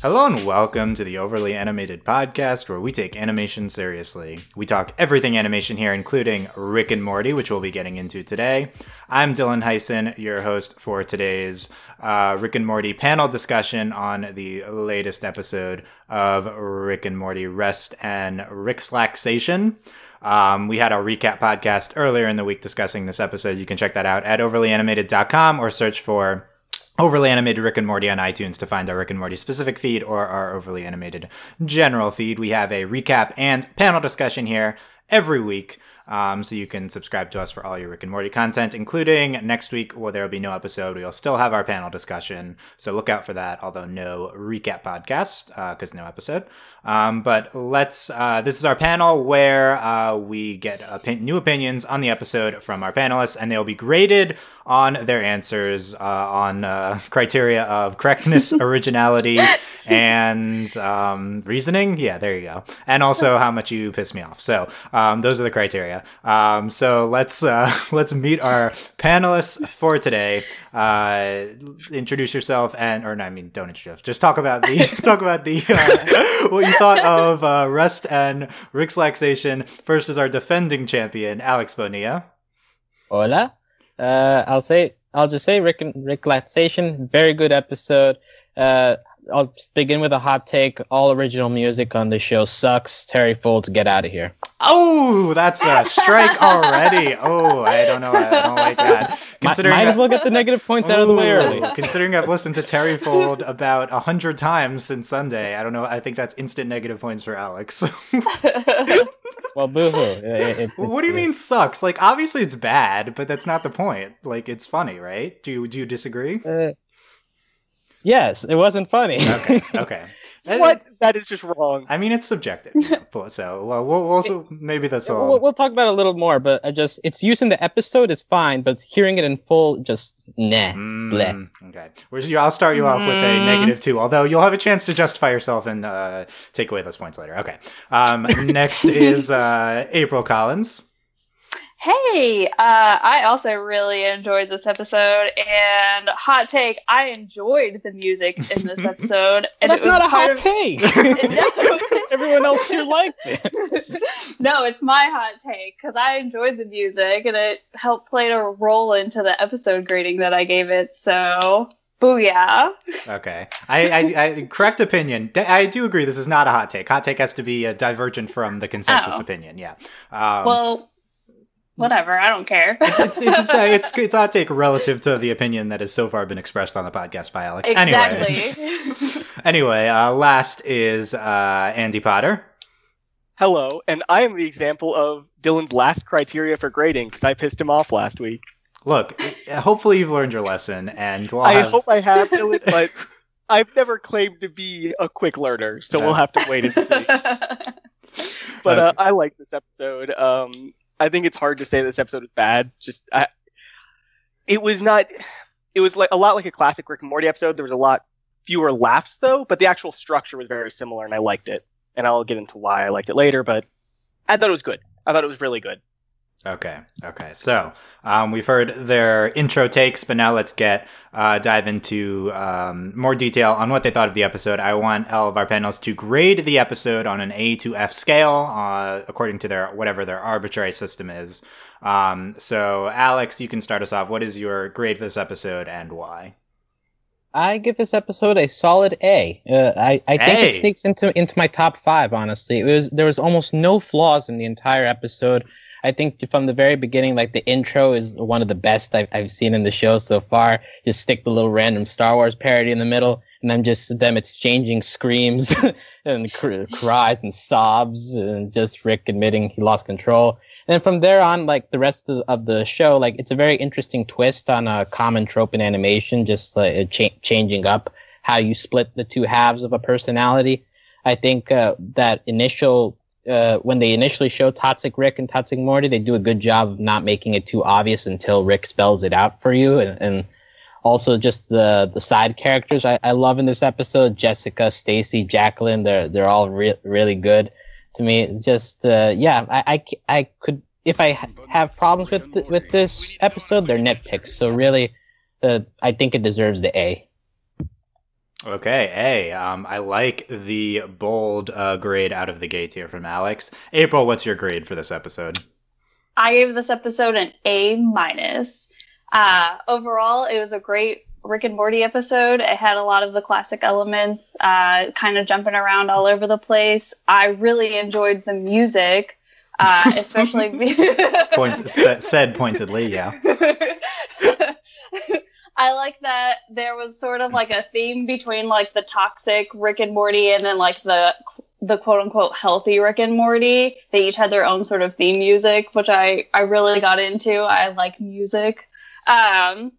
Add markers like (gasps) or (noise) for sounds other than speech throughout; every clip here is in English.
Hello and welcome to the Overly Animated Podcast, where we take animation seriously. We talk everything animation here, including Rick and Morty, which we'll be getting into today. I'm Dylan Heisen, your host for today's uh, Rick and Morty panel discussion on the latest episode of Rick and Morty Rest and Ricklaxation. Um, we had a recap podcast earlier in the week discussing this episode. You can check that out at overlyanimated.com or search for overly animated Rick and Morty on iTunes to find our Rick and Morty specific feed or our overly animated general feed. We have a recap and panel discussion here every week. Um, so you can subscribe to us for all your Rick and Morty content, including next week where there will be no episode. We'll still have our panel discussion, so look out for that. Although no recap podcast because uh, no episode. Um, but let's. Uh, this is our panel where uh, we get opi- new opinions on the episode from our panelists, and they'll be graded on their answers uh, on uh, criteria of correctness, (laughs) originality, and um, reasoning. Yeah, there you go. And also how much you piss me off. So um, those are the criteria. Um, so let's uh, (laughs) let's meet our panelists for today. Uh, introduce yourself, and or no, I mean don't introduce. Just talk about the (laughs) talk about the uh, what you thought of uh, Rust and Rick's Laxation. First is our defending champion, Alex Bonilla. Hola. Uh, I'll say I'll just say Rick and Ricklaxation, very good episode. Uh, I'll begin with a hot take. All original music on the show sucks. Terryfolds, get out of here. Oh, that's a strike already. Oh, I don't know. I don't like that. (laughs) Considering might, might as well get the negative points Ooh, out of the way early. Considering I've listened to Terryfold about a hundred times since Sunday, I don't know. I think that's instant negative points for Alex. (laughs) well, boohoo. what do you mean sucks? Like, obviously it's bad, but that's not the point. Like, it's funny, right? Do you do you disagree? Uh, yes, it wasn't funny. okay. (laughs) Okay. what? That is just wrong. I mean, it's subjective. (laughs) so well, we'll also maybe that's all. We'll, we'll, talk about it a little more, but I just it's using the episode is fine, but hearing it in full, just nah. Mm, okay, I'll start you off with a mm. negative two. Although you'll have a chance to justify yourself and uh, take away those points later. Okay. Um, next (laughs) is uh, April Collins. Hey, uh, I also really enjoyed this episode, and hot take, I enjoyed the music in this (laughs) episode. and that's not a hot of... take. (laughs) (laughs) Everyone else here liked it. no, it's my hot take because I enjoyed the music, and it helped play a role into the episode grading that I gave it. So Booyah. Okay. I, I, I, correct opinion. I do agree this is not a hot take. Hot take has to be a divergent from the consensus oh. opinion. Yeah. Um, well, whatever. I don't care. it's, it's, it's, (laughs) it's, it's, hot take relative to the opinion that has so far been expressed on the podcast by Alex. Exactly. Anyway, (laughs) anyway uh, last is uh, Andy Potter. Hello, and I am the example of Dylan's last criteria for grading because I pissed him off last week. Look, (laughs) hopefully you've learned your lesson, and we'll I have... hope I have, Dylan, but I've never claimed to be a quick learner, so we'll have to wait and see. but uh, I like this episode. Um, I think it's hard to say this episode is bad. Just I, it was not. It was like a lot like a classic Rick and Morty episode. There was a lot fewer laughs though, but the actual structure was very similar, and I liked it. And I'll get into why I liked it later, but I thought it was good. I thought it was really good. Okay. Okay. So um, we've heard their intro takes, but now let's get uh, dive into um, more detail on what they thought of the episode. I want all of our panels to grade the episode on an A to F scale, uh, according to their whatever their arbitrary system is. Um, so, Alex, you can start us off. What is your grade for this episode and why? I give this episode a solid A. Uh, I, I think a. it sneaks into into my top five. Honestly, it was there was almost no flaws in the entire episode. I think from the very beginning, like the intro is one of the best I've, I've seen in the show so far. Just stick the little random Star Wars parody in the middle, and then just them exchanging screams (laughs) and cr- cries and sobs, and just Rick admitting he lost control. And from there on, like the rest of, of the show, like it's a very interesting twist on a common trope in animation, just like cha- changing up how you split the two halves of a personality. I think uh, that initial uh, when they initially show Toxic Rick and Toxic Morty, they do a good job of not making it too obvious until Rick spells it out for you, and, and also just the the side characters I, I love in this episode. Jessica, Stacy, Jacqueline, they're they're all re- really good to me. Just uh, yeah, I, I, I could if I have problems with with this episode, they're nitpicks. So really, uh, I think it deserves the A. Okay, A. Um, I like the bold uh, grade out of the gate here from Alex. April, what's your grade for this episode? I gave this episode an A minus. Uh, overall, it was a great Rick and Morty episode. It had a lot of the classic elements, uh, kind of jumping around all over the place. I really enjoyed the music, uh, (laughs) especially (laughs) (laughs) Point, said pointedly, yeah. I like that there was sort of like a theme between like the toxic Rick and Morty and then like the the quote unquote healthy Rick and Morty. They each had their own sort of theme music, which I I really got into. I like music. Um,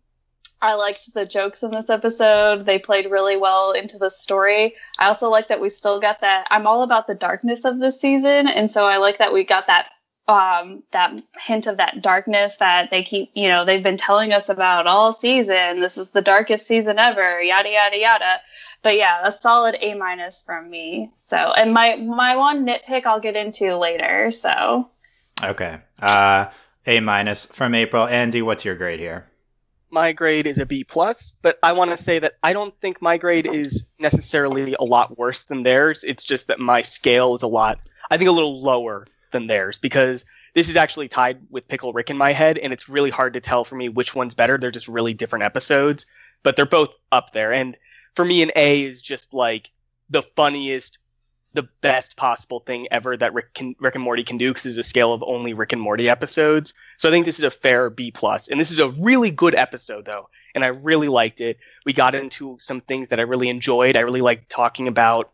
I liked the jokes in this episode. They played really well into the story. I also like that we still got that. I'm all about the darkness of this season, and so I like that we got that um, that hint of that darkness that they keep, you know, they've been telling us about all season. This is the darkest season ever. Yada yada yada. But yeah, a solid A minus from me. So, and my my one nitpick I'll get into later. So. Okay. Uh, A minus from April. Andy, what's your grade here? my grade is a B plus, but I want to say that I don't think my grade is necessarily a lot worse than theirs. It's just that my scale is a lot, I think, a little lower than theirs because this is actually tied with Pickle Rick in my head, and it's really hard to tell for me which one's better. They're just really different episodes, but they're both up there. And for me, an A is just like the funniest, the best possible thing ever that Rick, can, Rick and Morty can do because it's a scale of only Rick and Morty episodes. So I think this is a fair B plus, and this is a really good episode though, and I really liked it. We got into some things that I really enjoyed. I really liked talking about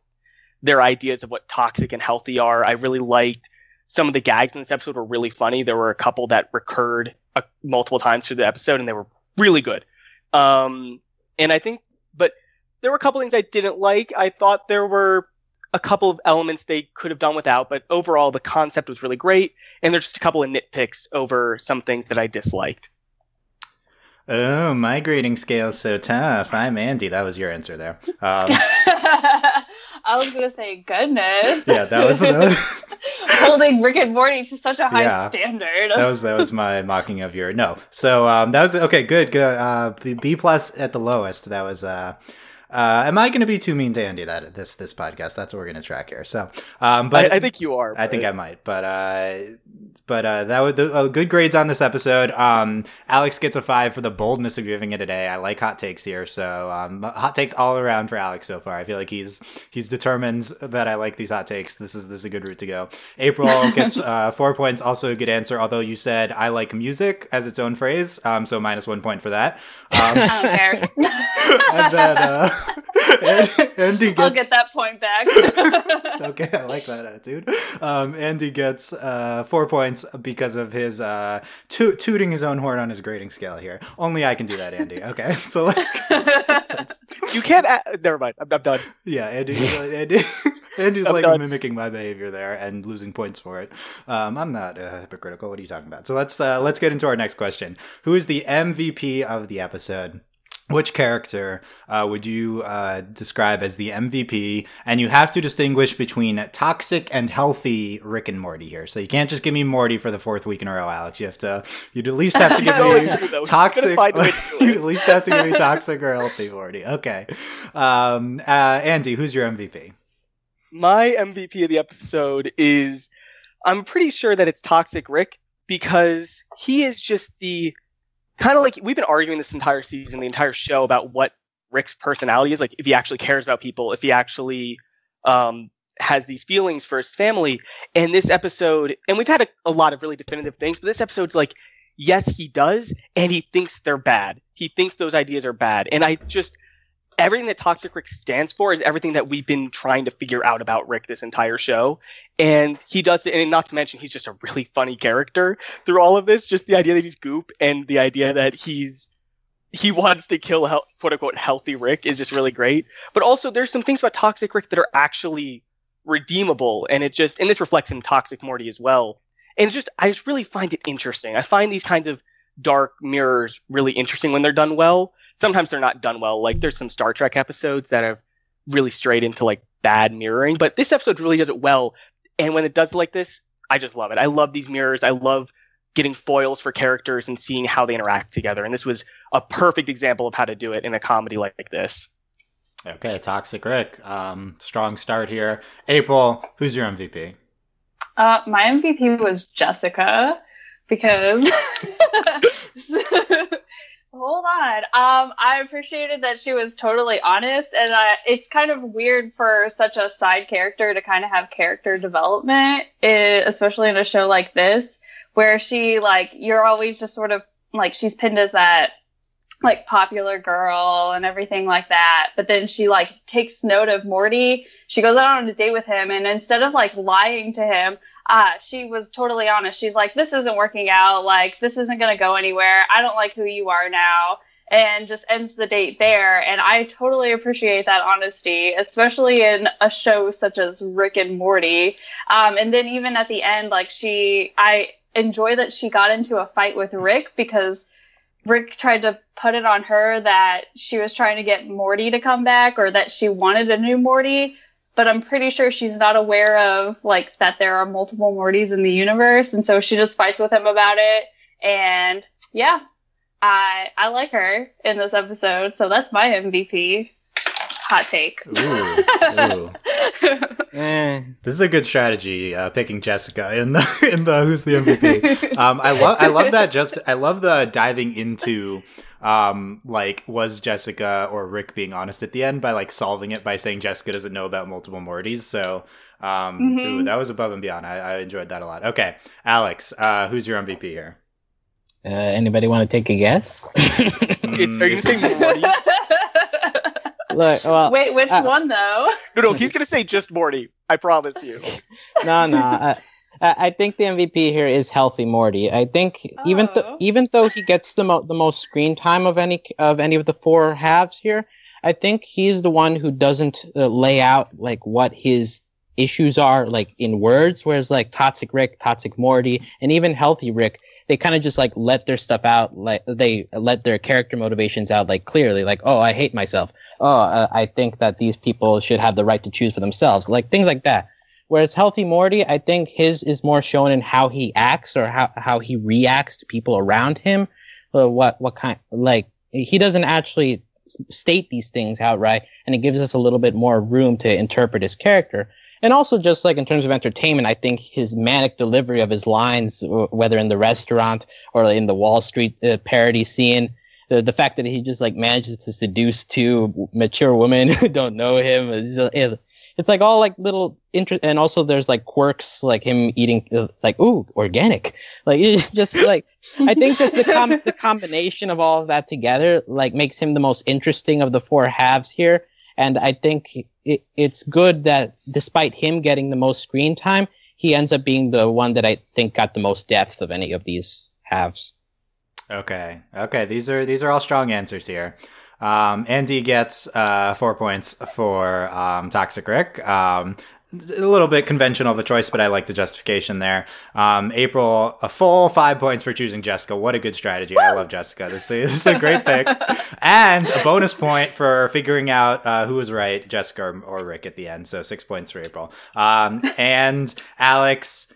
their ideas of what toxic and healthy are. I really liked some of the gags in this episode were really funny. There were a couple that recurred uh, multiple times through the episode, and they were really good. Um, and I think, but there were a couple things I didn't like. I thought there were a couple of elements they could have done without, but overall the concept was really great. And there's just a couple of nitpicks over some things that I disliked. Oh, my grading scale's so tough. I'm Andy. That was your answer there. Um, (laughs) I was gonna say goodness. Yeah, that was, that was... (laughs) (laughs) holding Rick and Morty to such a high yeah, standard. that was that was my (laughs) mocking of your no. So um, that was okay. Good, good. Uh, B plus at the lowest. That was uh, uh, am I going to be too mean to Andy that this this podcast? That's what we're going to track here. So, um, but I, I, think you are. I think I might, but uh, but uh, that was the, uh, good grades on this episode. Um, Alex gets a five for the boldness of giving it a day. I like hot takes here, so um, hot takes all around for Alex so far. I feel like he's he's determined that I like these hot takes. This is this is a good route to go. April (laughs) gets uh, four points, also a good answer. Although you said I like music as its own phrase, um, so minus one point for that. Um, (laughs) and then uh, (laughs) Andy gets. I'll get that point back. okay, I like that attitude. Um, Andy gets uh, four points because of his uh, to- tooting his own horn on his grading scale here. Only I can do that, Andy. (laughs) Okay, so let's. let's... (laughs) You can't. Add... Never mind. I'm, I'm done. Yeah, Andy. Andy. (laughs) Andy's like done. mimicking my behavior there and losing points for it. Um, I'm not uh, hypocritical. What are you talking about? So let's uh, let's get into our next question. Who is the MVP of the episode? Which character uh, would you uh, describe as the MVP? And you have to distinguish between toxic and healthy Rick and Morty here. So you can't just give me Morty for the fourth week in a row, Alex. You have to. You'd at least have to (laughs) give me toxic. (laughs) you at least have to give me toxic or healthy Morty. Okay. Um, uh, Andy, who's your MVP? My MVP of the episode is. I'm pretty sure that it's Toxic Rick because he is just the kind of like we've been arguing this entire season, the entire show about what Rick's personality is. Like if he actually cares about people, if he actually um, has these feelings for his family. And this episode, and we've had a, a lot of really definitive things, but this episode's like, yes, he does, and he thinks they're bad. He thinks those ideas are bad. And I just, everything that Toxic Rick stands for is everything that we've been trying to figure out about Rick this entire show. And he does it, and not to mention, he's just a really funny character through all of this. Just the idea that he's goop and the idea that he's he wants to kill quote unquote healthy Rick is just really great. But also, there's some things about Toxic Rick that are actually redeemable, and it just and this reflects in Toxic Morty as well. And just I just really find it interesting. I find these kinds of dark mirrors really interesting when they're done well sometimes they're not done well. Like there's some Star Trek episodes that have really strayed into like bad mirroring, but this episode really does it well. And when it does like this, I just love it. I love these mirrors. I love getting foils for characters and seeing how they interact together. And this was a perfect example of how to do it in a comedy like, like this. Okay, Toxic Rick. Um, strong start here. April, who's your MVP? Uh, my MVP was Jessica because (laughs) (laughs) hold on. Um, I appreciated that she was totally honest, and it's kind of weird for such a side character to kind of have character development, eh, especially in a show like this, where she like you're always just sort of like she's pinned as that like popular girl and everything like that. But then she like takes note of Morty. She goes out on a date with him, and instead of like lying to him, uh, she was totally honest. She's like, "This isn't working out. Like, this isn't gonna go anywhere. I don't like who you are now." And just ends the date there. And I totally appreciate that honesty, especially in a show such as Rick and Morty. Um, and then even at the end, like she, I enjoy that she got into a fight with Rick because Rick tried to put it on her that she was trying to get Morty to come back or that she wanted a new Morty, but I'm pretty sure she's not aware of like that there are multiple Mortys in the universe and so she just fights with him about it and yeah, I I like her in this episode, so that's my MVP hot take. Ooh, ooh. (laughs) eh. This is a good strategy, uh, picking Jessica in the (laughs) in the who's the MVP. Um, I love I love that. Just I love the diving into um, like was Jessica or Rick being honest at the end by like solving it by saying Jessica doesn't know about multiple Mortys. So um, mm-hmm. ooh, that was above and beyond. I, I enjoyed that a lot. Okay, Alex, uh, who's your MVP here? Uh, anybody want to take a guess? (laughs) mm, Are you saying Morty? (laughs) Look, well, wait, which uh, one though? No, no, he's gonna say just Morty. I promise you. (laughs) no, no. I think the MVP here is Healthy Morty. I think oh. even th- even though he gets the mo- the most screen time of any of any of the four halves here, I think he's the one who doesn't uh, lay out like what his issues are like in words. Whereas like Toxic Rick, Toxic Morty, and even Healthy Rick, they kind of just like let their stuff out like they let their character motivations out like clearly like oh i hate myself oh uh, i think that these people should have the right to choose for themselves like things like that whereas healthy morty i think his is more shown in how he acts or how, how he reacts to people around him. Uh, what what kind like he doesn't actually state these things outright and it gives us a little bit more room to interpret his character. And also just like in terms of entertainment, I think his manic delivery of his lines, whether in the restaurant or in the Wall Street uh, parody scene, the, the fact that he just like manages to seduce two mature women (laughs) who don't know him, it's, it's like all like little interest, and also there's like quirks like him eating uh, like ooh organic, like (laughs) just like I think just the com- the (laughs) combination of all of that together like makes him the most interesting of the four halves here and I think it, it's good that despite him getting the most screen time, he ends up being the one that I think got the most depth of any of these halves. Okay. Okay. These are these are all strong answers here. Um, Andy gets uh, four points for um, Toxic Rick. Um, a little bit conventional of a choice, but I like the justification there. Um, April, a full five points for choosing Jessica. What a good strategy. I love Jessica. This is, this is a great pick. (laughs) and a bonus point for figuring out uh, who was right, Jessica or, or, Rick at the end. So six points for April. Um, and Alex,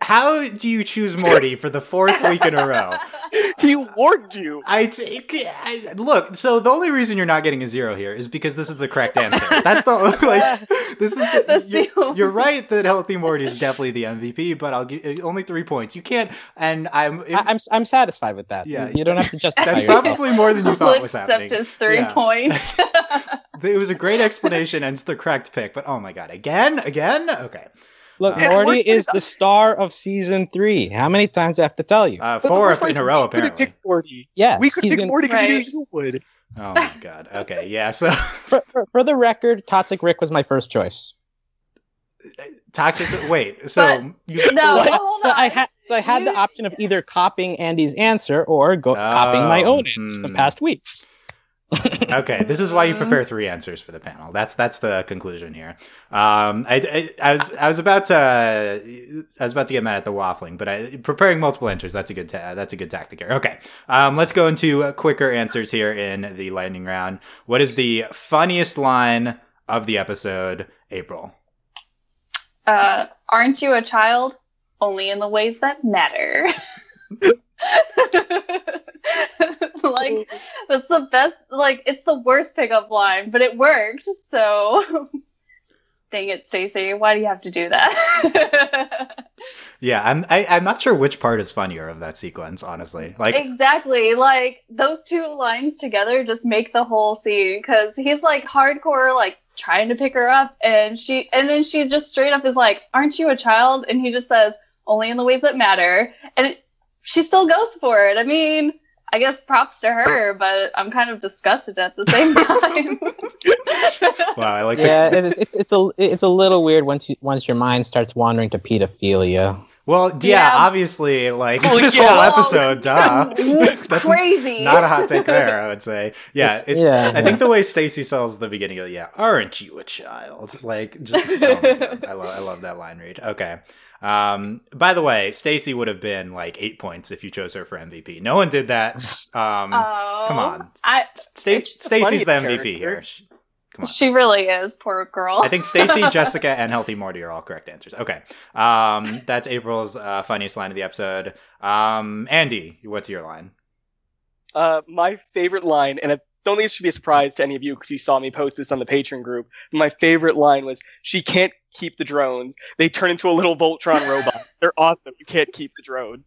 how do you choose Morty for the fourth week in a row? (laughs) he warned you. I take I, look. So the only reason you're not getting a zero here is because this is the correct answer. That's the (laughs) like. This is you're, you're, right that Healthy Morty is definitely the MVP, but I'll give uh, only three points. You can't. And I'm if, I, am I'm satisfied with that. Yeah, you, you don't have to justify. That's yourself. probably more than you thought will was happening. Accept his three yeah. points. (laughs) it was a great explanation and it's the correct pick, but oh my god, again, again, okay. Look, uh, Morty is the star of season three. How many times do I have to tell you? Uh, four in a row, apparently. Pick Morty. Yes, we could pick gonna... Morty right. you would. Oh my god. Okay, yeah. So (laughs) for, for, for, the record, Toxic Rick was my first choice. Toxic. Wait. (laughs) So you, no, (laughs) hold so I had so I had you... the option of either copying Andy's answer or go, oh, copying my own answers hmm. the past weeks (laughs) okay, this is why you prepare three answers for the panel. That's that's the conclusion here. Um, I, I, I, was I was about to I was about to get mad at the waffling, but I, preparing multiple answers that's a good ta- that's a good tactic here. Okay, um, let's go into quicker answers here in the lightning round. What is the funniest line of the episode, April? Uh, aren't you a child? Only in the ways that matter. (laughs) (laughs) like that's the best. Like it's the worst pickup line, but it worked. So, (laughs) dang it, Stacy, why do you have to do that? (laughs) yeah, I'm. I, am i am not sure which part is funnier of that sequence. Honestly, like exactly, like those two lines together just make the whole scene because he's like hardcore, like trying to pick her up, and she, and then she just straight up is like, "Aren't you a child?" And he just says, "Only in the ways that matter," and it, she still goes for it. I mean I guess props to her, but I'm kind of disgusted at the same (laughs) time. wow, I like. Yeah, the... it's it's a it's a little weird once you once your mind starts wandering to pedophilia. Well, yeah, yeah. obviously, like well, this yeah. whole episode, duh. (laughs) That's crazy. Not a hot take there, I would say. Yeah, it's. Yeah, I think the way Stacy sells the beginning of yeah, aren't you a child? Like, just, oh I love I love that line read. Okay, um, by the way, Stacy would have been like eight points if you chose her for MVP. No one did that. (laughs) Um, oh, come on, I, St- Stacy's the MVP character. here. She, come on. She really is, poor girl. I think Stacy, (laughs) Jessica, and Healthy Morty are all correct answers. Okay, um, that's April's uh, funniest line of the episode. Um, Andy, what's your line? Uh, my favorite line, and don't think it should be a surprise to any of you because you saw me post this on the Patreon group. My favorite line was, "She can't keep the drones. They turn into a little Voltron robot. (laughs) They're awesome. You can't keep the drones."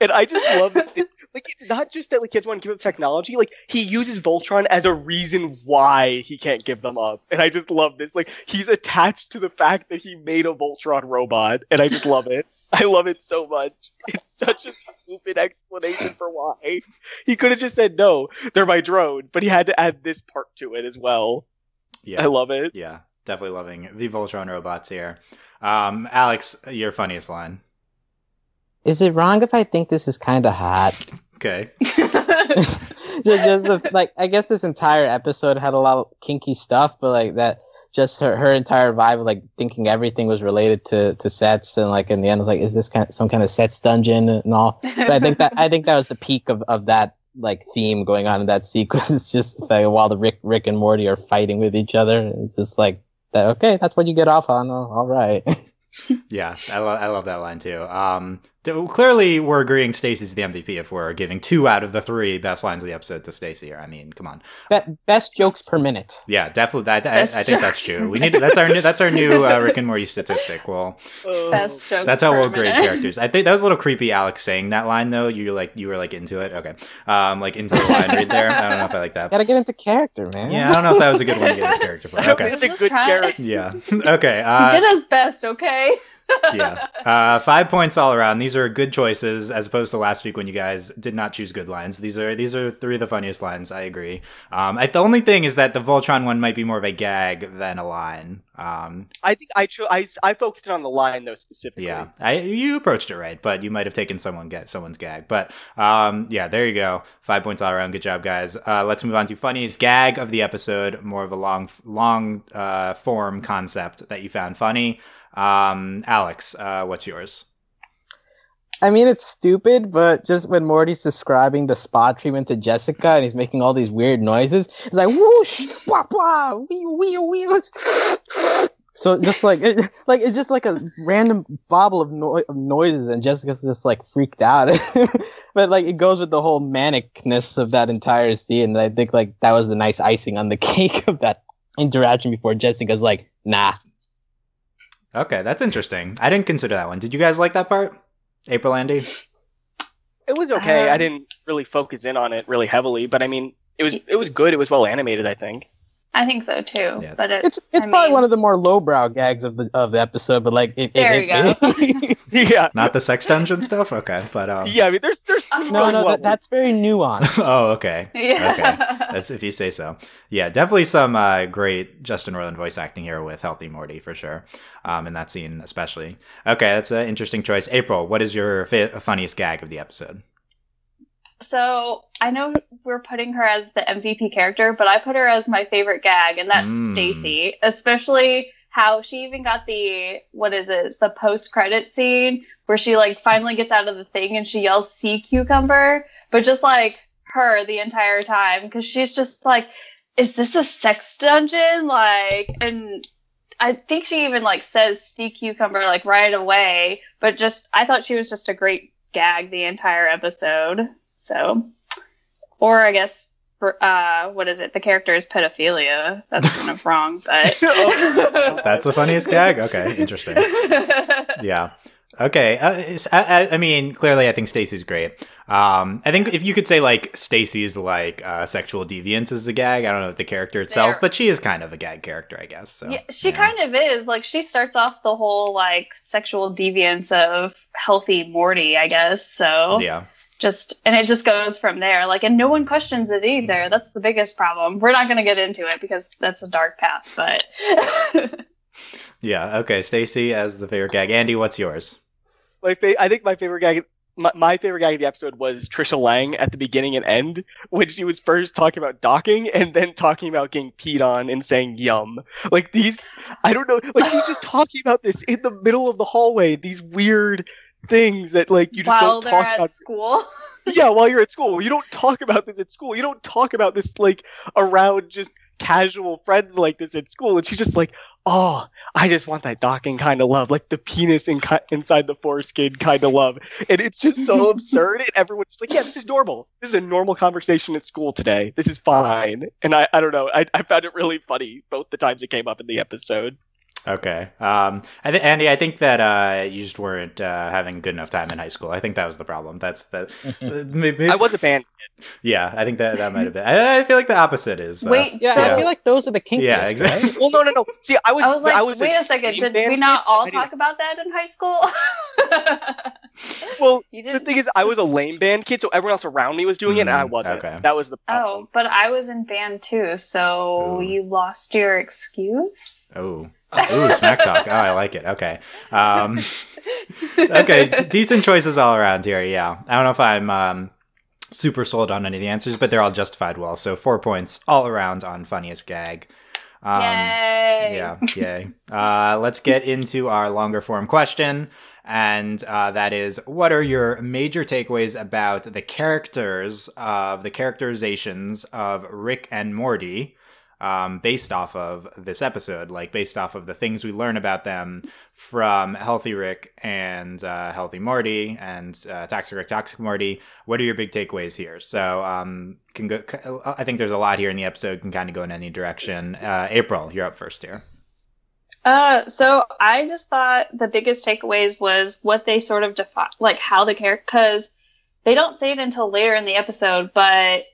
And I just love it. Like it's not just that like doesn't want to give up technology. Like he uses Voltron as a reason why he can't give them up. And I just love this. Like he's attached to the fact that he made a Voltron robot, and I just love it. I love it so much. It's such a stupid explanation for why. He could have just said, no, they're my drone, but he had to add this part to it as well. Yeah. I love it. Yeah, definitely loving the Voltron robots here. Um, Alex, your funniest line. Is it wrong if I think this is kind of hot? (laughs) okay. (laughs) (laughs) just, just the, like, I guess this entire episode had a lot of kinky stuff, but like that just her, her entire vibe like thinking everything was related to to sets and like in the end was like is this kind of, some kind of sets dungeon and all? But i think that i think that was the peak of, of that like theme going on in that sequence (laughs) just like while the rick rick and morty are fighting with each other. It's just like that okay that's what you get off on. All right. (laughs) Yeah i, lo- I love that line too. Um Clearly, we're agreeing Stacy's the MVP if we're giving two out of the three best lines of the episode to Stacy here. I mean, come on. Be- best jokes per minute. Yeah, definitely. That, I, I, think that's true. We need to, that's our new that's our new uh, Rick and Morty statistic. Well, best jokes. That's how we'll grade characters. I think that was a little creepy. Alex saying that line though. You like you were like into it. Okay, um, like into the line right there. I don't know if I like that. Gotta get into character, man. Yeah, I don't know if that was a good one to get into character for. (laughs) Okay, it's a good character. Yeah. (laughs) Okay. Uh, he did his best. Okay yeah. Uh, five points all around. These are good choices as opposed to last week when you guys did not choose good lines. These are these are three of the funniest lines. I agree. Um, I, the only thing is that the Voltron one might be more of a gag than a line. Um, I think I, cho- I I focused it on the line though specifically. Yeah, I, you approached it right, but you might have taken someone get someone's gag. But um, yeah, there you go. Five points all around. Good job, guys. Uh, let's move on to funniest gag of the episode. More of a long long uh, form concept that you found funny. Um, Alex, uh, what's yours? I mean, it's stupid, but just when Morty's describing the spa treatment to Jessica and he's making all these weird noises, it's like whoosh, blah blah, wee wee wee. So just like it, like it's just like a random bobble of, no- of noises, and Jessica's just like freaked out. (laughs) but like it goes with the whole manicness of that entire scene, and I think like that was the nice icing on the (laughs) cake of that interaction before Jessica's like, nah, Okay, that's interesting. I didn't consider that one. Did you guys like that part? April Andy? It was okay. Um, I didn't really focus in on it really heavily, but I mean, it was it was good. It was well animated, I think. I think so too. Yeah. But it, it's it's I probably mean, one of the more lowbrow gags of the of the episode. But like, it, there it, you go. (laughs) yeah, (laughs) not the sex dungeon stuff. Okay, but um, yeah, I mean, there's there's no no that, that's very (laughs) nuanced. oh, okay. Yeah. Okay, that's if you say so. Yeah, definitely some uh, great Justin Roiland voice acting here with Healthy Morty for sure. Um, in that scene especially. Okay, that's an interesting choice. April, what is your fa- funniest gag of the episode? So I know we're putting her as the MVP character, but I put her as my favorite gag, and that's mm. Stacy. Especially how she even got the what is it, the post credit scene where she like finally gets out of the thing and she yells "sea cucumber," but just like her the entire time because she's just like, "Is this a sex dungeon?" Like, and I think she even like says "sea cucumber" like right away. But just I thought she was just a great gag the entire episode. So, or I guess uh, what is it? The character is pedophilia. That's kind of wrong, but (laughs) (laughs) that's the funniest gag. Okay, interesting. (laughs) Yeah. Okay. Uh, I, I, mean, clearly, I think Stacy's great. Um, I think if you could say like Stacy's like uh, sexual deviance is a gag. I don't know the character itself, there. but she is kind of a gag character, I guess. So, yeah, she yeah. kind of is. Like she starts off the whole like sexual deviance of healthy Morty, I guess. So yeah. Just and it just goes from there. Like, and no one questions it either. That's the biggest problem. We're not going to get into it because that's a dark path. But (laughs) yeah, okay. Stacy as the favorite gag. Andy, what's yours? my fa- I think my favorite gag my, my, favorite gag of the episode was Tricia Lange at the beginning and end when she was first talking about docking and then talking about getting peed on and saying yum. Like these I don't know like she's just talking about this in the middle of the hallway, these weird things that like you just while don't talk about (laughs) school. yeah, while you're at school. You don't talk about this at school. You don't talk about this like around just casual friends like this at school. And she's just like, oh, I just want that docking kind of love, like the penis in, inside the foreskin kind of love. And it's just so (laughs) absurd. And everyone's just like, yeah, this is normal. This is a normal conversation at school today. This is fine. And I, I don't know. I, I found it really funny both the times it came up in the episode. Okay. Um, I th- Andy, I think that uh, you just weren't uh, having good enough time in high school. I think that was the problem. That's the. (laughs) maybe, I was a band kid. Yeah, I think that that might have been. I, I, feel like the opposite is. Uh, wait, yeah, so, I feel like those are the kinkiest. Yeah, exactly. Right? well, no, no, no. See, I was. I was like, I was wait a, a second. Did we not all talk about that in high school? well, (laughs) the thing is, I was a lame band kid, so everyone else around me was doing mm, it, and I mm, wasn't. Okay. That was the problem. Oh, but I was in band too, so Ooh. you lost your excuse. Oh. Ooh, smack talk. Oh, I like it. Okay. Um, okay, d- decent choices all around here. Yeah. I don't know if I'm um, super sold on any of the answers, but they're all justified well. So four points all around on funniest gag. Um, yay! Yeah, yay. Uh, let's get into our longer form question. And uh, that is what are your major takeaways about the characters of the characterizations of Rick and Morty? Um, based off of this episode, like based off of the things we learn about them from Healthy Rick and uh, Healthy Morty and uh, Toxic Rick, Toxic Morty. What are your big takeaways here? So, um, can go. I think there's a lot here in the episode. Can kind of go in any direction. Uh, April, you're up first here. Uh, so I just thought the biggest takeaways was what they sort of define, like how the character, because they don't say it until later in the episode, but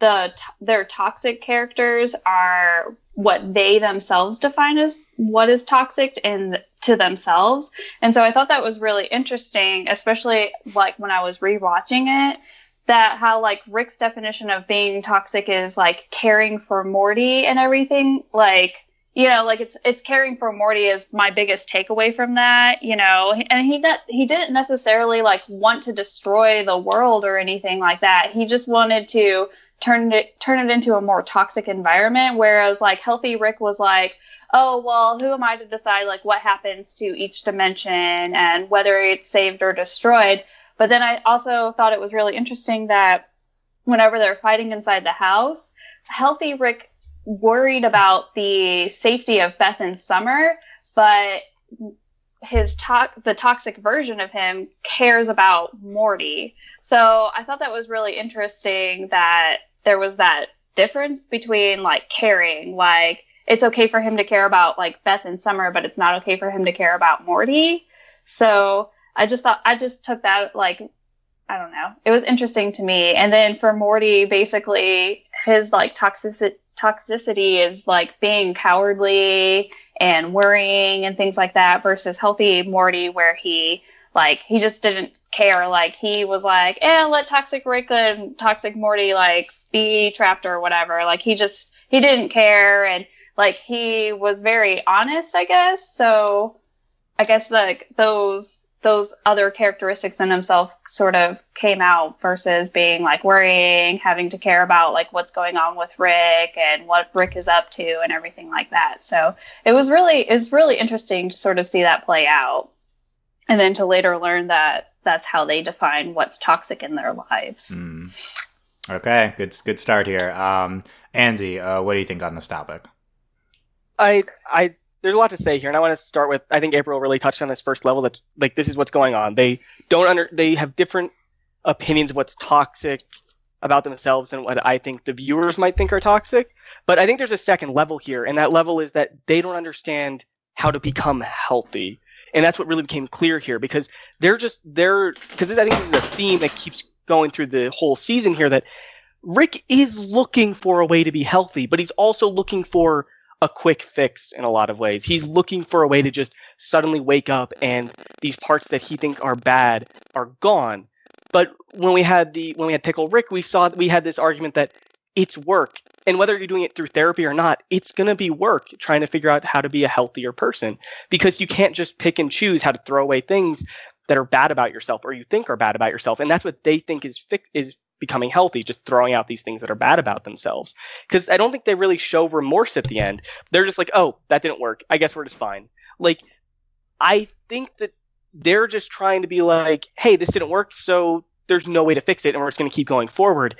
the their toxic characters are what they themselves define as what is toxic and to themselves. And so I thought that was really interesting, especially like when I was rewatching it, that how like Rick's definition of being toxic is like caring for Morty and everything. Like, you know, like it's it's caring for Morty is my biggest takeaway from that, you know. And he that he didn't necessarily like want to destroy the world or anything like that. He just wanted to turn it turn it into a more toxic environment. Whereas like healthy rick was like oh well who am i to decide like what happens to each dimension and whether it's saved or destroyed? But then i also thought it was really interesting that whenever they're fighting inside the house healthy rick worried about the safety of beth and summer but his to- the toxic version of him cares about morty. So i thought that was really interesting that there was that difference between like caring, like it's okay for him to care about like Beth and Summer, but it's not okay for him to care about Morty. So I just thought I just took that like I don't know. It was interesting to me. And then for Morty, basically his like toxicity toxicity is like being cowardly and worrying and things like that versus healthy Morty where he like he just didn't care. Like he was like, "Eh, let Toxic Rick and Toxic Morty like be trapped or whatever." Like he just he didn't care, and like he was very honest, I guess. So I guess like those those other characteristics in himself sort of came out versus being like worrying, having to care about like what's going on with Rick and what Rick is up to and everything like that. So it was really it was really interesting to sort of see that play out and then to later learn that that's how they define what's toxic in their lives. Mm. Okay, good good start here. Um, Andy, uh, what do you think on this topic? I I there's a lot to say here, and I want to start with I think April really touched on this first level. That like this is what's going on. They don't under they have different opinions of what's toxic about themselves than what I think the viewers might think are toxic. But I think there's a second level here, and that level is that they don't understand how to become healthy. And that's what really became clear here because they're just they're because I think this is a theme that keeps going through the whole season here that Rick is looking for a way to be healthy, but he's also looking for a quick fix in a lot of ways. He's looking for a way to just suddenly wake up and these parts that he think are bad are gone. But when we had the when we had Pickle Rick, we saw that we had this argument that it's work. And whether you're doing it through therapy or not, it's going to be work trying to figure out how to be a healthier person because you can't just pick and choose how to throw away things that are bad about yourself or you think are bad about yourself. And that's what they think is fi- is becoming healthy, just throwing out these things that are bad about themselves. Because I don't think they really show remorse at the end. They're just like, oh, that didn't work. I guess we're just fine. Like, I think that they're just trying to be like, hey, this didn't work, so there's no way to fix it, and we're just going to keep going forward.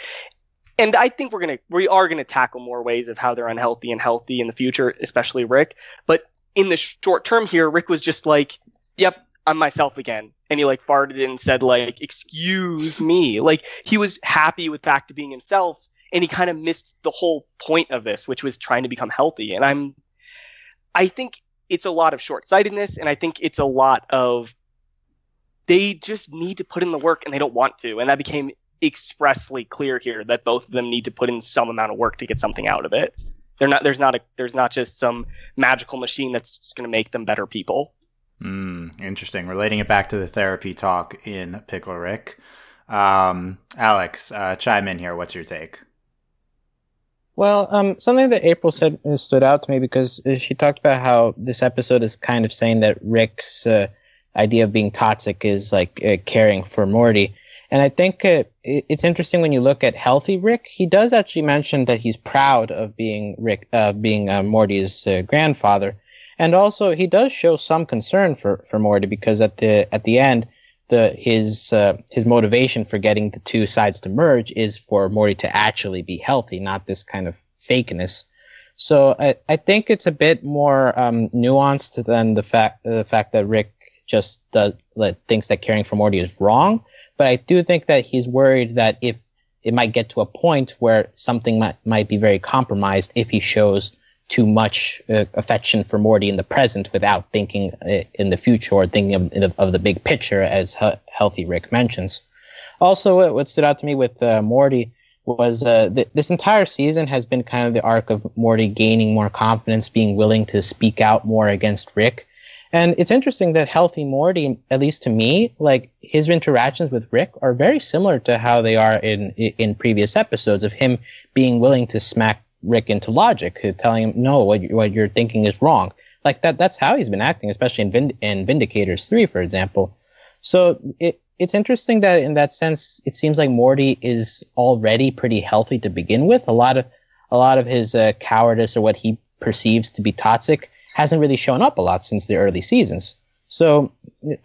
And I think we're gonna we are gonna tackle more ways of how they're unhealthy and healthy in the future, especially Rick. But in the short term here, Rick was just like, "Yep, I'm myself again," and he like farted and said like, "Excuse me." Like he was happy with back to being himself, and he kind of missed the whole point of this, which was trying to become healthy. And I'm, I think it's a lot of short sightedness, and I think it's a lot of they just need to put in the work and they don't want to. And that became expressly clear here that both of them need to put in some amount of work to get something out of it. They're not there's not a there's not just some magical machine that's going to make them better people. Mm, interesting. Relating it back to the therapy talk in Pickle Rick. Um, Alex, uh, chime in here. What's your take? Well, um, something that April said stood out to me because she talked about how this episode is kind of saying that Rick's uh, idea of being toxic is like uh, caring for Morty. And I think uh, it's interesting when you look at healthy Rick. He does actually mention that he's proud of being Rick, uh, being uh, Morty's uh, grandfather, and also he does show some concern for, for Morty because at the at the end, the his uh, his motivation for getting the two sides to merge is for Morty to actually be healthy, not this kind of fakeness. So I, I think it's a bit more um, nuanced than the fact the fact that Rick just does thinks that caring for Morty is wrong. But I do think that he's worried that if it might get to a point where something might, might be very compromised if he shows too much uh, affection for Morty in the present without thinking uh, in the future or thinking of, of the big picture, as he- Healthy Rick mentions. Also, what stood out to me with uh, Morty was uh, th- this entire season has been kind of the arc of Morty gaining more confidence, being willing to speak out more against Rick. And it's interesting that Healthy Morty, at least to me, like his interactions with Rick are very similar to how they are in in previous episodes of him being willing to smack Rick into logic, telling him no, what you, what you're thinking is wrong. Like that that's how he's been acting, especially in Vind- in Vindicators 3 for example. So it it's interesting that in that sense it seems like Morty is already pretty healthy to begin with. A lot of a lot of his uh, cowardice or what he perceives to be toxic hasn't really shown up a lot since the early seasons. So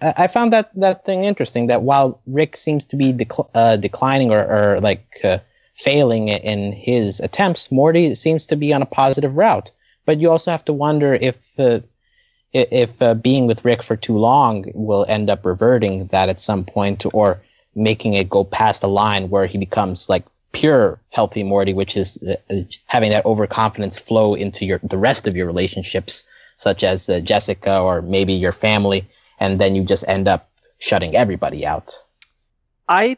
I found that that thing interesting. That while Rick seems to be dec- uh, declining or, or like uh, failing in his attempts, Morty seems to be on a positive route. But you also have to wonder if uh, if uh, being with Rick for too long will end up reverting that at some point, or making it go past a line where he becomes like pure healthy Morty, which is uh, having that overconfidence flow into your the rest of your relationships such as uh, Jessica or maybe your family, and then you just end up shutting everybody out. I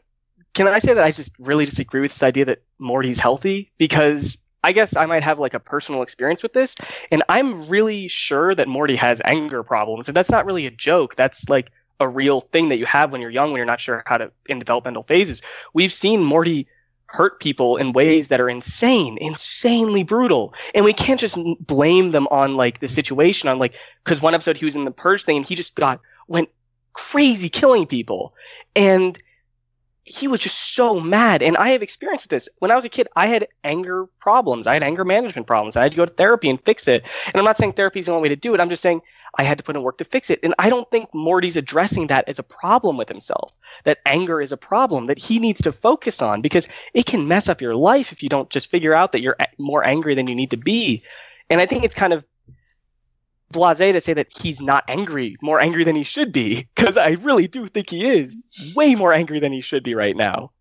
can I say that I just really disagree with this idea that Morty's healthy because I guess I might have like a personal experience with this, and I'm really sure that Morty has anger problems, and that's not really a joke. That's like a real thing that you have when you're young, when you're not sure how to in developmental phases. We've seen Morty hurt people in ways that are insane, insanely brutal. And we can't just blame them on like the situation on like, cause one episode he was in the purge thing and he just got, went crazy killing people. And he was just so mad. And I have experience with this. When I was a kid, I had anger problems. I had anger management problems. I had to go to therapy and fix it. And I'm not saying therapy is the only way to do it. I'm just saying I had to put in work to fix it. And I don't think Morty's addressing that as a problem with himself, that anger is a problem that he needs to focus on because it can mess up your life if you don't just figure out that you're more angry than you need to be. And I think it's kind of blase to say that he's not angry, more angry than he should be, because I really do think he is way more angry than he should be right now.